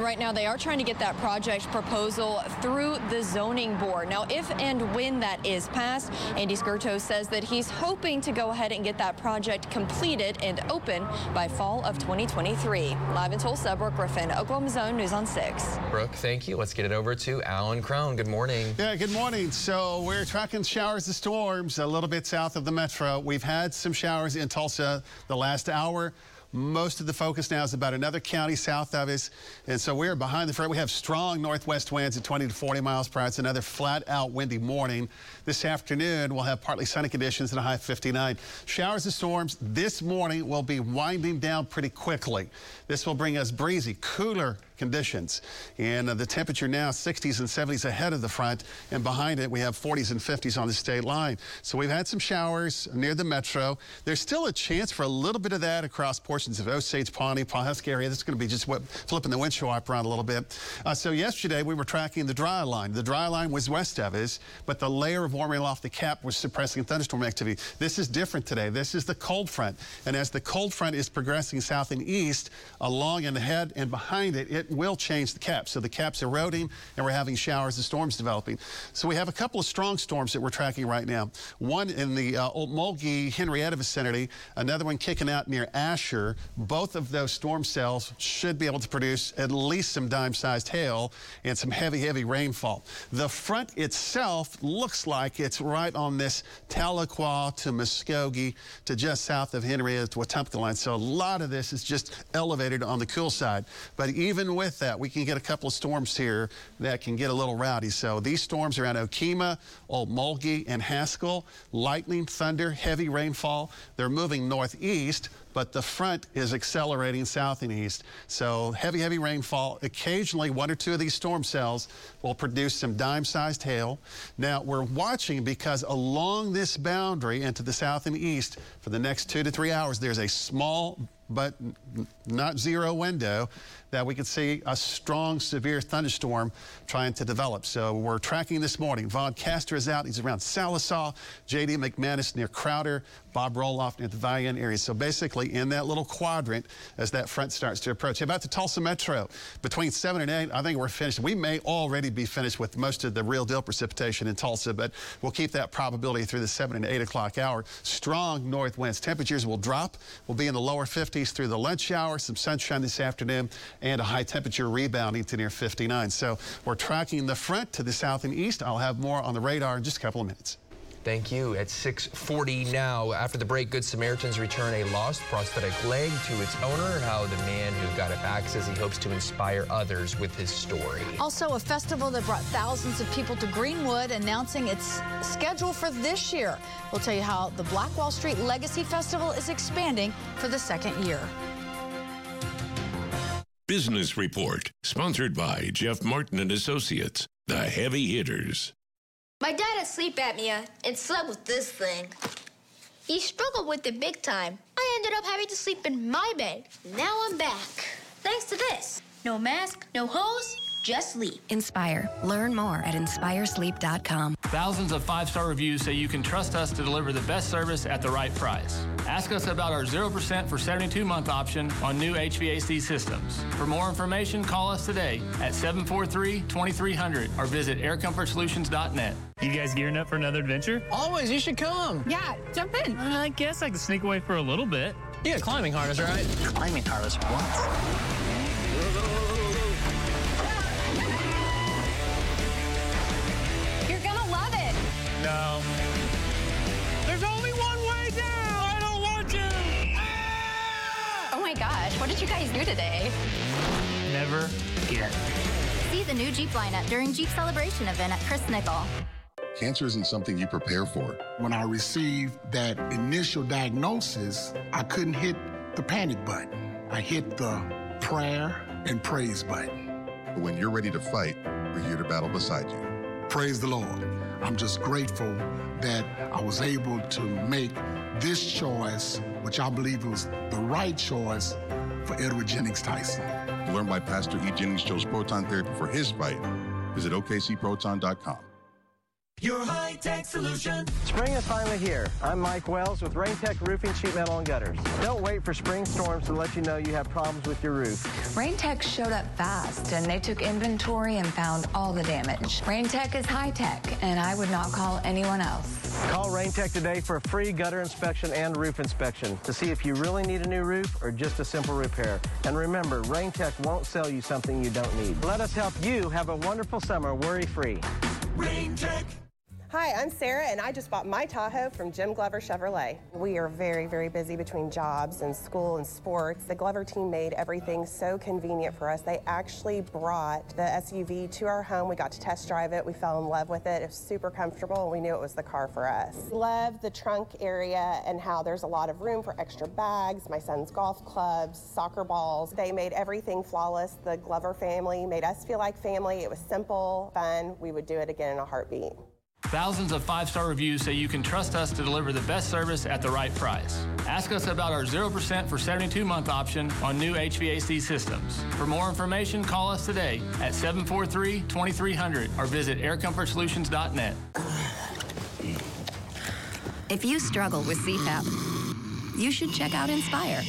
And right now they are trying to get that project proposal through the zoning board. Now, if and when that is passed, Andy Scurto says that he's hoping to go ahead and get that project completed and open by fall of 2023. Live in Tulsa, Brooke Griffin, Oklahoma's Own News on 6. Brooke, thank you. Let's get it over to Alan Crone. Good morning. Yeah, good morning. So we're tracking showers and storms a little bit south of the metro. We've had some showers in Tulsa the last hour. Most of the focus now is about another county south of us. And so we're behind the front. We have strong northwest winds at 20 to 40 miles per hour. It's another flat out windy morning. This afternoon, we'll have partly sunny conditions and a high of 59. Showers and storms this morning will be winding down pretty quickly. This will bring us breezy, cooler conditions. And uh, the temperature now 60s and 70s ahead of the front, and behind it we have 40s and 50s on the state line. So we've had some showers near the metro. There's still a chance for a little bit of that across portions of Osage, Pawnee, Pawhuska area. This is going to be just what, flipping the windshield wiper around a little bit. Uh, so yesterday we were tracking the dry line. The dry line was west of us, but the layer of warm air off the cap was suppressing thunderstorm activity. This is different today. This is the cold front. And as the cold front is progressing south and east, along and ahead and behind it, it will change the cap. So the cap's eroding and we're having showers and storms developing. So we have a couple of strong storms that we're tracking right now. One in the uh, Okmulgee Henryetta vicinity, another one kicking out near Asher. Both of those storm cells should be able to produce at least some dime-sized hail and some heavy, heavy rainfall. The front itself looks like it's right on this Tahlequah to Muskogee to just south of Henryetta to Wetumka line. So a lot of this is just elevated on the cool side. But even with that, we can get a couple of storms here that can get a little rowdy. So these storms around Okemah, Okmulgee, and Haskell, lightning, thunder, heavy rainfall. They're moving northeast, but the front is accelerating south and east. So heavy, heavy rainfall. Occasionally, one or two of these storm cells will produce some dime-sized hail. Now, we're watching because along this boundary and to the south and east for the next two to three hours, there's a small but not zero window that we could see a strong, severe thunderstorm trying to develop. So we're tracking this morning. Vaughn Castor is out. He's around Sallisaw, J.D. McManus near Crowder, Bob Roloff near the Valiant area. So basically in that little quadrant as that front starts to approach. About the Tulsa Metro, between 7 and 8, I think we're finished. We may already be finished with most of the real deal precipitation in Tulsa, but we'll keep that probability through the 7 and 8 o'clock hour. Strong north winds. Temperatures will drop. We'll be in the lower 50s through the lunch hour, some sunshine this afternoon, and a high temperature rebounding to near 59. So we're tracking the front to the south and east. I'll have more on the radar in just a couple of minutes. Thank you. At 640 now, after the break, Good Samaritans return a lost prosthetic leg to its owner. How the man who got it back says he hopes to inspire others with his story. Also, a festival that brought thousands of people to Greenwood announcing its schedule for this year. We'll tell you how the Black Wall Street Legacy Festival is expanding for the second year. Business Report, sponsored by Jeff Martin and Associates, the heavy hitters. My dad has sleep apnea and slept with this thing. He struggled with it big time. I ended up having to sleep in my bed. Now I'm back. Thanks to this. No mask, no hose, just sleep. Inspire. Learn more at inspiresleep.com. Thousands of five star reviews say you can trust us to deliver the best service at the right price. Ask us about our 0% for 72 month option on new HVAC systems. For more information, call us today at 743 2300 or visit aircomfortsolutions.net. You guys gearing up for another adventure? Always, you should come. Yeah, jump in. I guess I could sneak away for a little bit. Yeah, climbing harness, right? Climbing harness, what? No. There's only one way down. I don't want to. Ah! Oh my gosh, what did you guys do today? Never get. See the new Jeep lineup during Jeep Celebration event at Chris Nikel. Cancer isn't something you prepare for. When I received that initial diagnosis, I couldn't hit the panic button. I hit the prayer and praise button. But when you're ready to fight, we're here to battle beside you. Praise the Lord. I'm just grateful that I was able to make this choice, which I believe was the right choice for Edward Jennings Tyson. Learn why Pastor E. Jennings chose proton therapy for his fight, visit OKCProton.com. Your high tech solution. Spring is finally here. I'm Mike Wells with Rain Tech Roofing Sheet Metal and Gutters. Don't wait for spring storms to let you know you have problems with your roof. Raintech showed up fast and they took inventory and found all the damage. Raintech is high tech and I would not call anyone else. Call Rain Tech today for a free gutter inspection and roof inspection to see if you really need a new roof or just a simple repair. And remember, Rain Tech won't sell you something you don't need. Let us help you have a wonderful summer worry-free. Rain Tech. Hi, I'm Sarah, and I just bought my Tahoe from Jim Glover Chevrolet. We are very, very busy between jobs and school and sports. The Glover team made everything so convenient for us. They actually brought the SUV to our home. We got to test drive it. We fell in love with it. It was super comfortable, and we knew it was the car for us. Love the trunk area and how there's a lot of room for extra bags, my son's golf clubs, soccer balls. They made everything flawless. The Glover family made us feel like family. It was simple, fun. We would do it again in a heartbeat. Thousands of five star reviews say you can trust us to deliver the best service at the right price. Ask us about our 0% for 72 month option on new HVAC systems. For more information, call us today at 743 2300 or visit aircomfortsolutions.net. If you struggle with CPAP, you should check out Inspire.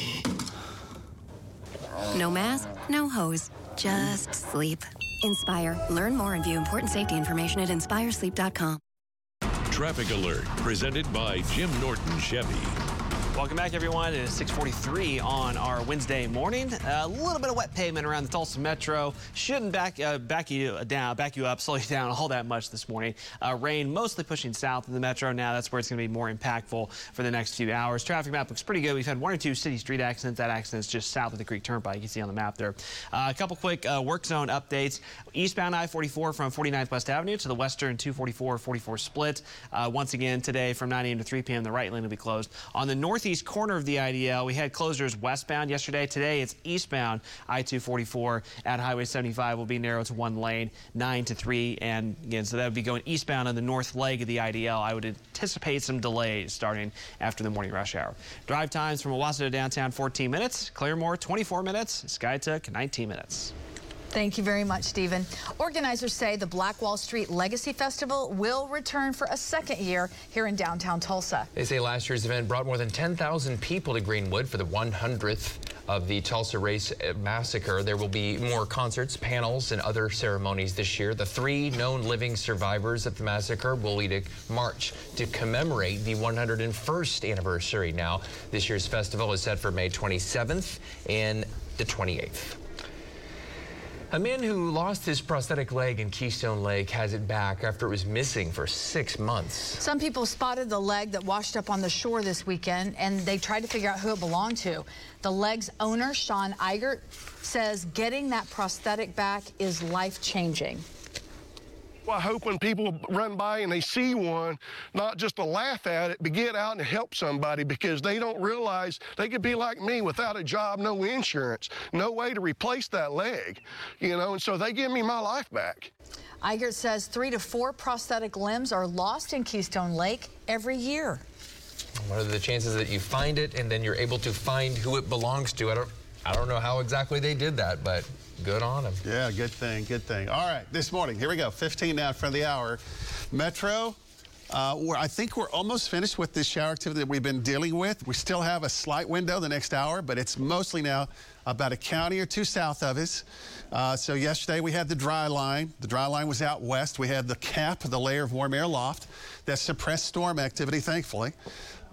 No mask, no hose, just sleep. Inspire. Learn more and view important safety information at inspiresleep.com. Traffic alert presented by Jim Norton Chevy. Welcome back, everyone. It is 6:43 on our Wednesday morning. A little bit of wet pavement around the Tulsa Metro. Shouldn't back uh, back you down, back you up, slow you down all that much this morning. Uh, rain mostly pushing south in the Metro. Now that's where it's going to be more impactful for the next few hours. Traffic map looks pretty good. We've had one or two city street accidents. That accident is just south of the Creek Turnpike. You can see on the map there. Uh, a couple quick uh, work zone updates. Eastbound I-44 from 49th West Avenue to the western 244-44 split. Uh, once again today from 9 a.m. to 3 p.m. The right lane will be closed. On the northeast corner of the IDL, we had closures westbound yesterday. Today it's eastbound I-244 at Highway 75 will be narrowed to one lane, 9 to 3. And again, so that would be going eastbound on the north leg of the IDL. I would anticipate some delays starting after the morning rush hour. Drive times from Owasso to downtown 14 minutes, Claremore 24 minutes, Skiatook 19 minutes. Thank you very much, Stephen. Organizers say the Black Wall Street Legacy Festival will return for a second year here in downtown Tulsa. They say last year's event brought more than 10,000 people to Greenwood for the 100th of the Tulsa Race uh, Massacre. There will be more concerts, panels, and other ceremonies this year. The three known living survivors of the massacre will lead a march to commemorate the 101st anniversary. Now, this year's festival is set for May 27th and the 28th. A man who lost his prosthetic leg in Keystone Lake has it back after it was missing for six months. Some people spotted the leg that washed up on the shore this weekend, and they tried to figure out who it belonged to. The leg's owner, Sean Eigert, says getting that prosthetic back is life-changing. I hope when people run by and they see one, not just to laugh at it, but get out and help somebody because they don't realize they could be like me without a job, no insurance, no way to replace that leg, you know, and so they give me my life back. Eigert says three to four prosthetic limbs are lost in Keystone Lake every year. What are the chances that you find it and then you're able to find who it belongs to? I don't, I don't know how exactly they did that, but good on them. Yeah, good thing, good thing. All right, this morning, here we go, 15 now from the hour. Metro, uh, I think we're almost finished with this shower activity that we've been dealing with. We still have a slight window the next hour, but it's mostly now about a county or two south of us. Uh, so yesterday we had the dry line. The dry line was out west. We had the cap, the layer of warm air loft that suppressed storm activity, thankfully.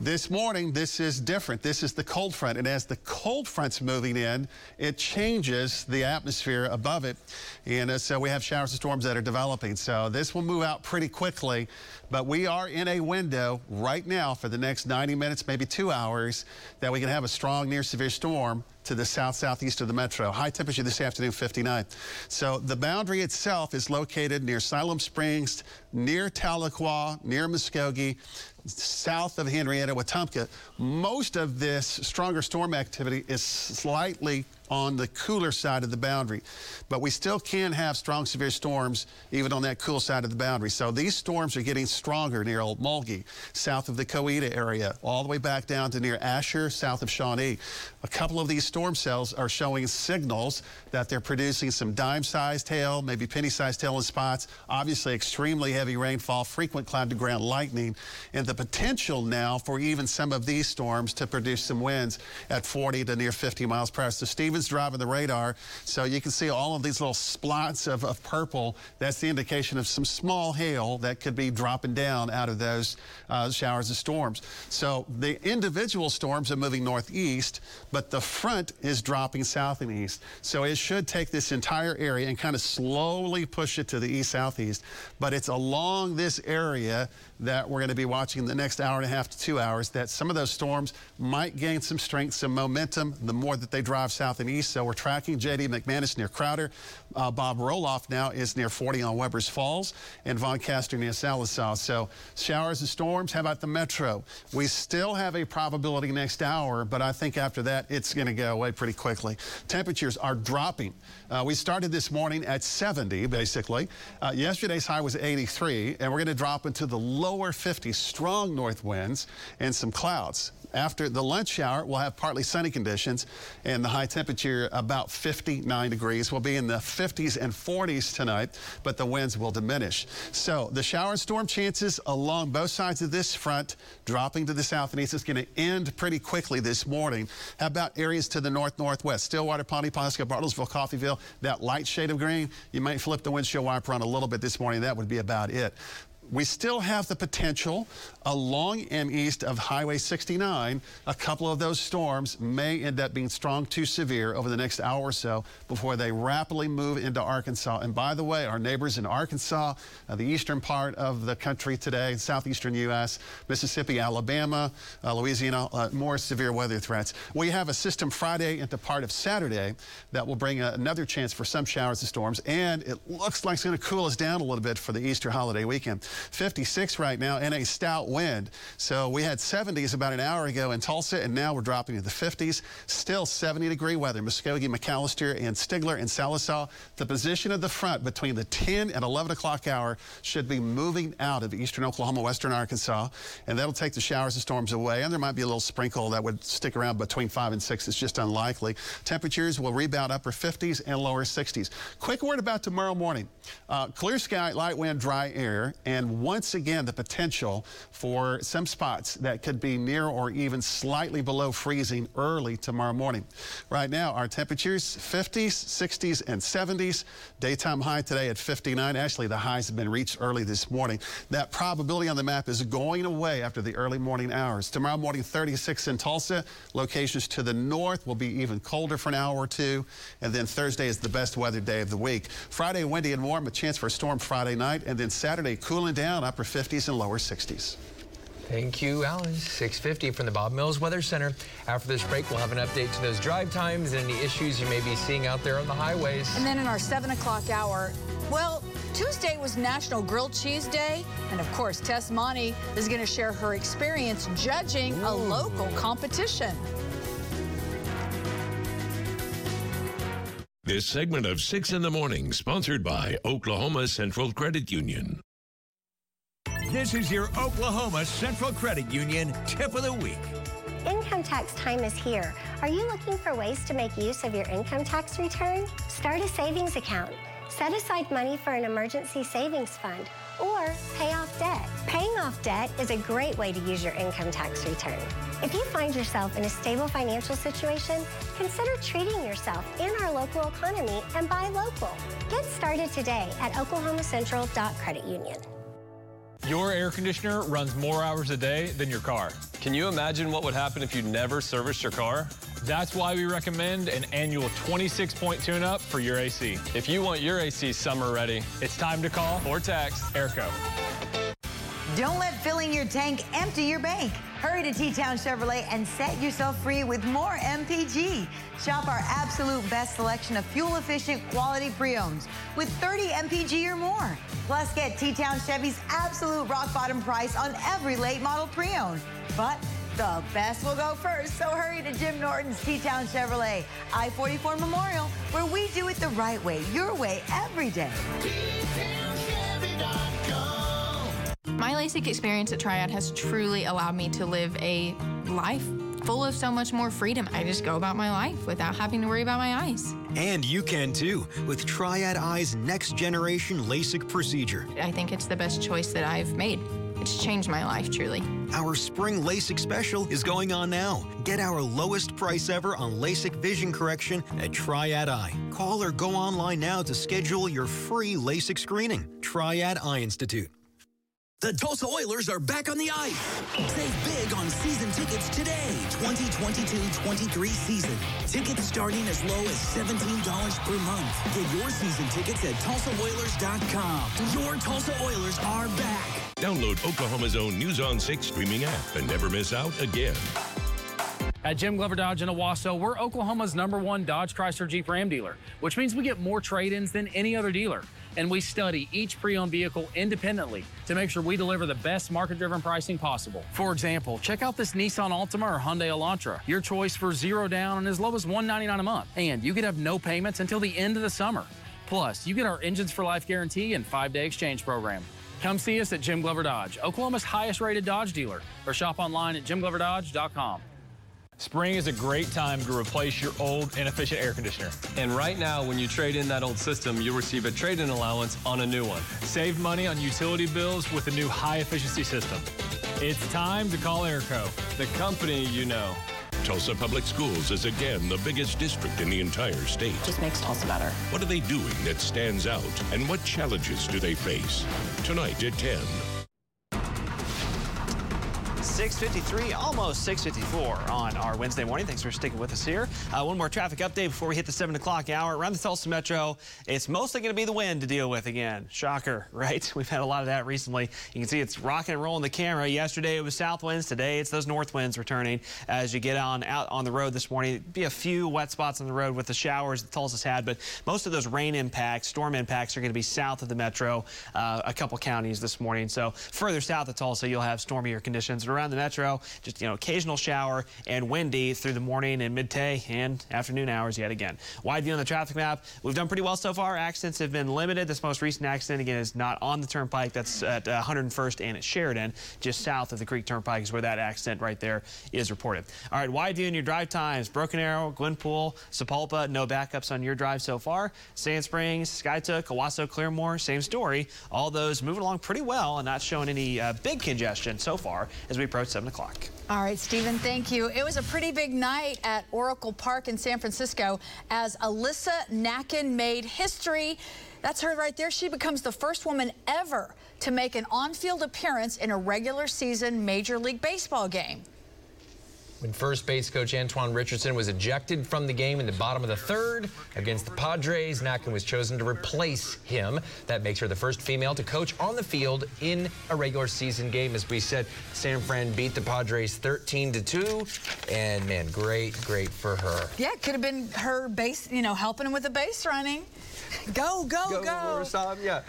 This morning, this is different. This is the cold front. And as the cold front's moving in, it changes the atmosphere above it. And uh, so we have showers and storms that are developing. So this will move out pretty quickly. But we are in a window right now for the next 90 minutes, maybe two hours, that we can have a strong near severe storm to the south southeast of the metro. High temperature this afternoon, 59. So the boundary itself is located near Siloam Springs, near Tahlequah, near Muskogee, south of Henryetta, Wetumka. Most of this stronger storm activity is slightly on the cooler side of the boundary. But we still can have strong severe storms even on that cool side of the boundary. So these storms are getting stronger near Okmulgee, south of the Coweta area, all the way back down to near Asher, south of Shawnee. A couple of these storm cells are showing signals that they're producing some dime-sized hail, maybe penny-sized hail in spots, obviously extremely heavy rainfall, frequent cloud-to-ground lightning, and the potential now for even some of these storms to produce some winds at 40 to near 50 miles per hour. So Stephen humans driving the radar. So you can see all of these little spots of, of purple. That's the indication of some small hail that could be dropping down out of those uh, showers of storms. So the individual storms are moving northeast, but the front is dropping south and east. So it should take this entire area and kind of slowly push it to the east southeast. But it's along this area that we're going to be watching in the next hour and a half to two hours that some of those storms might gain some strength, some momentum the more that they drive south and east. So we're tracking J.D. McManus near Crowder. Uh, Bob Roloff now is near 40 on Webbers Falls and Von Castor near Sallisaw. So showers and storms. How about the metro? We still have a probability next hour, but I think after that it's going to go away pretty quickly. Temperatures are dropping. Uh, we started this morning at 70, basically. Uh, yesterday's high was 83, and we're going to drop into the lower 50s, strong north winds and some clouds. After the lunch hour, we'll have partly sunny conditions and the high temperature about 59 degrees. We'll be in the 50s and 40s tonight, but the winds will diminish. So the shower and storm chances along both sides of this front dropping to the south and east is going to end pretty quickly this morning. How about areas to the north northwest? Stillwater, Pawnee, Pawhuska, Bartlesville, Coffeyville, that light shade of green. You might flip the windshield wiper on a little bit this morning. That would be about it we still have the potential along and east of Highway 69. A couple of those storms may end up being strong to severe over the next hour or so before they rapidly move into Arkansas. And by the way, our neighbors in Arkansas, uh, the eastern part of the country today, southeastern U.S., Mississippi, Alabama, uh, Louisiana, uh, more severe weather threats. We have a system Friday into part of Saturday that will bring another chance for some showers and storms. And it looks like it's going to cool us down a little bit for the Easter holiday weekend. 56 right now and a stout wind. So we had 70s about an hour ago in Tulsa, and now we're dropping to the 50s. Still 70 degree weather. Muskogee, McAlester, and Stigler and Sallisaw. The position of the front between the 10 and 11 o'clock hour should be moving out of eastern Oklahoma, western Arkansas, and that'll take the showers and storms away. And there might be a little sprinkle that would stick around between 5 and 6. It's just unlikely. Temperatures will rebound upper 50s and lower 60s. Quick word about tomorrow morning. Uh, clear sky, light wind, dry air, and once again the potential for some spots that could be near or even slightly below freezing early tomorrow morning. Right now, our temperatures 50s, 60s, and 70s. Daytime high today at 59. Actually, the highs have been reached early this morning. That probability on the map is going away after the early morning hours. Tomorrow morning, 36 in Tulsa. Locations to the north will be even colder for an hour or two. And then Thursday is the best weather day of the week. Friday, windy and warm, a chance for a storm Friday night. And then Saturday, cooling down, upper 50s and lower 60s. Thank you, Alan. 650 from the Bob Mills Weather Center. After this break, we'll have an update to those drive times and any issues you may be seeing out there on the highways. And then in our 7 o'clock hour, well, Tuesday was National Grilled Cheese Day. And of course, Tess Monty is going to share her experience judging Ooh. a local competition. This segment of 6 in the Morning, sponsored by Oklahoma Central Credit Union. This is your Oklahoma Central Credit Union tip of the week. Income tax time is here. Are you looking for ways to make use of your income tax return? Start a savings account. Set aside money for an emergency savings fund or pay off debt. Paying off debt is a great way to use your income tax return. If you find yourself in a stable financial situation, consider treating yourself in our local economy and buy local. Get started today at oklahomacentral.creditunion. Your air conditioner runs more hours a day than your car. Can you imagine what would happen if you never serviced your car? That's why we recommend an annual 26-point tune-up for your AC. If you want your AC summer ready, it's time to call or text Airco. Don't let filling your tank empty your bank. Hurry to T-Town Chevrolet and set yourself free with more MPG. Shop our absolute best selection of fuel-efficient quality pre-owns with 30 MPG or more. Plus, get T-Town Chevy's absolute rock bottom price on every late model pre-owned. But the best will go first, so hurry to Jim Norton's T-Town Chevrolet, I-44 Memorial, where we do it the right way, your way, every day. My LASIK experience at Triad has truly allowed me to live a life full of so much more freedom. I just go about my life without having to worry about my eyes. And you can too with Triad Eye's next generation LASIK procedure. I think it's the best choice that I've made. It's changed my life, truly. Our spring LASIK special is going on now. Get our lowest price ever on LASIK vision correction at Triad Eye. Call or go online now to schedule your free LASIK screening. Triad Eye Institute. The Tulsa Oilers are back on the ice. Save big on season tickets today. 2022-23 season. Tickets starting as low as $17 per month. Get your season tickets at TulsaOilers.com. Your Tulsa Oilers are back. Download Oklahoma's own News on 6 streaming app and never miss out again. At Jim Glover Dodge in Owasso, we're Oklahoma's number one Dodge Chrysler Jeep Ram dealer, which means we get more trade ins than any other dealer. And we study each pre owned vehicle independently to make sure we deliver the best market driven pricing possible. For example, check out this Nissan Altima or Hyundai Elantra, your choice for zero down and as low as 199 a month. And you could have no payments until the end of the summer. Plus, you get our Engines for Life guarantee and five day exchange program. Come see us at Jim Glover Dodge, Oklahoma's highest rated Dodge dealer, or shop online at jimgloverdodge.com. Spring is a great time to replace your old inefficient air conditioner. And right now, when you trade in that old system, you'll receive a trade-in allowance on a new one. Save money on utility bills with a new high-efficiency system. It's time to call Airco, the company you know. Tulsa Public Schools is again the biggest district in the entire state. Just makes Tulsa better. What are they doing that stands out, and what challenges do they face? Tonight at 10. 653, almost 654 on our Wednesday morning. Thanks for sticking with us here. Uh, one more traffic update before we hit the 7 o'clock hour. Around the Tulsa Metro, it's mostly going to be the wind to deal with again. Shocker, right? We've had a lot of that recently. You can see it's rocking and rolling the camera. Yesterday it was south winds. Today it's those north winds returning as you get on out on the road this morning. Be a few wet spots on the road with the showers that Tulsa's had, but most of those rain impacts, storm impacts are going to be south of the Metro, uh, a couple counties this morning. So further south of Tulsa, you'll have stormier conditions. Around the metro. Just, you know, occasional shower and windy through the morning and midday and afternoon hours yet again. Wide view on the traffic map. We've done pretty well so far. Accidents have been limited. This most recent accident, again, is not on the turnpike. That's at uh, 101st and at Sheridan, just south of the Creek Turnpike is where that accident right there is reported. All right, wide view in your drive times. Broken Arrow, Glenpool, Sapulpa, no backups on your drive so far. Sand Springs, Skiatook, Owasso, Claremore, same story. All those moving along pretty well and not showing any uh, big congestion so far as we 7 o'clock. All right, Stephen, thank you. It was a pretty big night at Oracle Park in San Francisco as Alyssa Nakken made history. That's her right there. She becomes the first woman ever to make an on-field appearance in a regular season Major League Baseball game. When first base coach Antoine Richardson was ejected from the game in the bottom of the third against the Padres, Nakken was chosen to replace him. That makes her the first female to coach on the field in a regular season game. As we said, San Fran beat the Padres 13 to 2. And man, great, great for her. Yeah, it could have been her base, you know, helping him with the base running. Go, go, go. go. Yeah.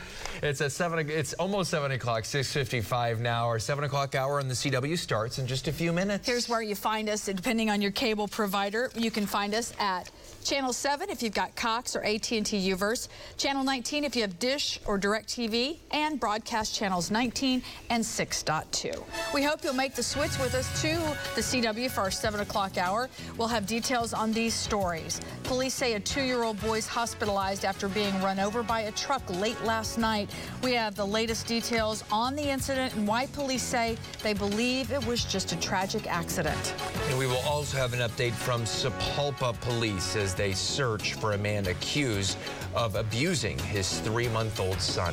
It's at seven. It's almost seven o'clock. Six fifty-five now. Our seven o'clock hour on the CW starts in just a few minutes. Here's where you find us. Depending on your cable provider, you can find us at Channel 7 if you've got Cox or AT&T Uverse, Channel 19 if you have Dish or DirecTV, and broadcast channels 19 and 6.2. We hope you'll make the switch with us to the CW for our 7 o'clock hour. We'll have details on these stories. Police say a two-year-old boy is hospitalized after being run over by a truck late last night. We have the latest details on the incident and why police say they believe it was just a tragic accident. And we will also have an update from Sapulpa Police as they search for a man accused of abusing his three-month-old son.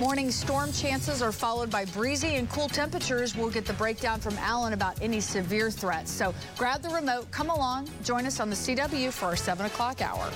Morning storm chances are followed by breezy and cool temperatures. We'll get the breakdown from Alan about any severe threats. So grab the remote, come along, join us on the CW for our 7 o'clock hour.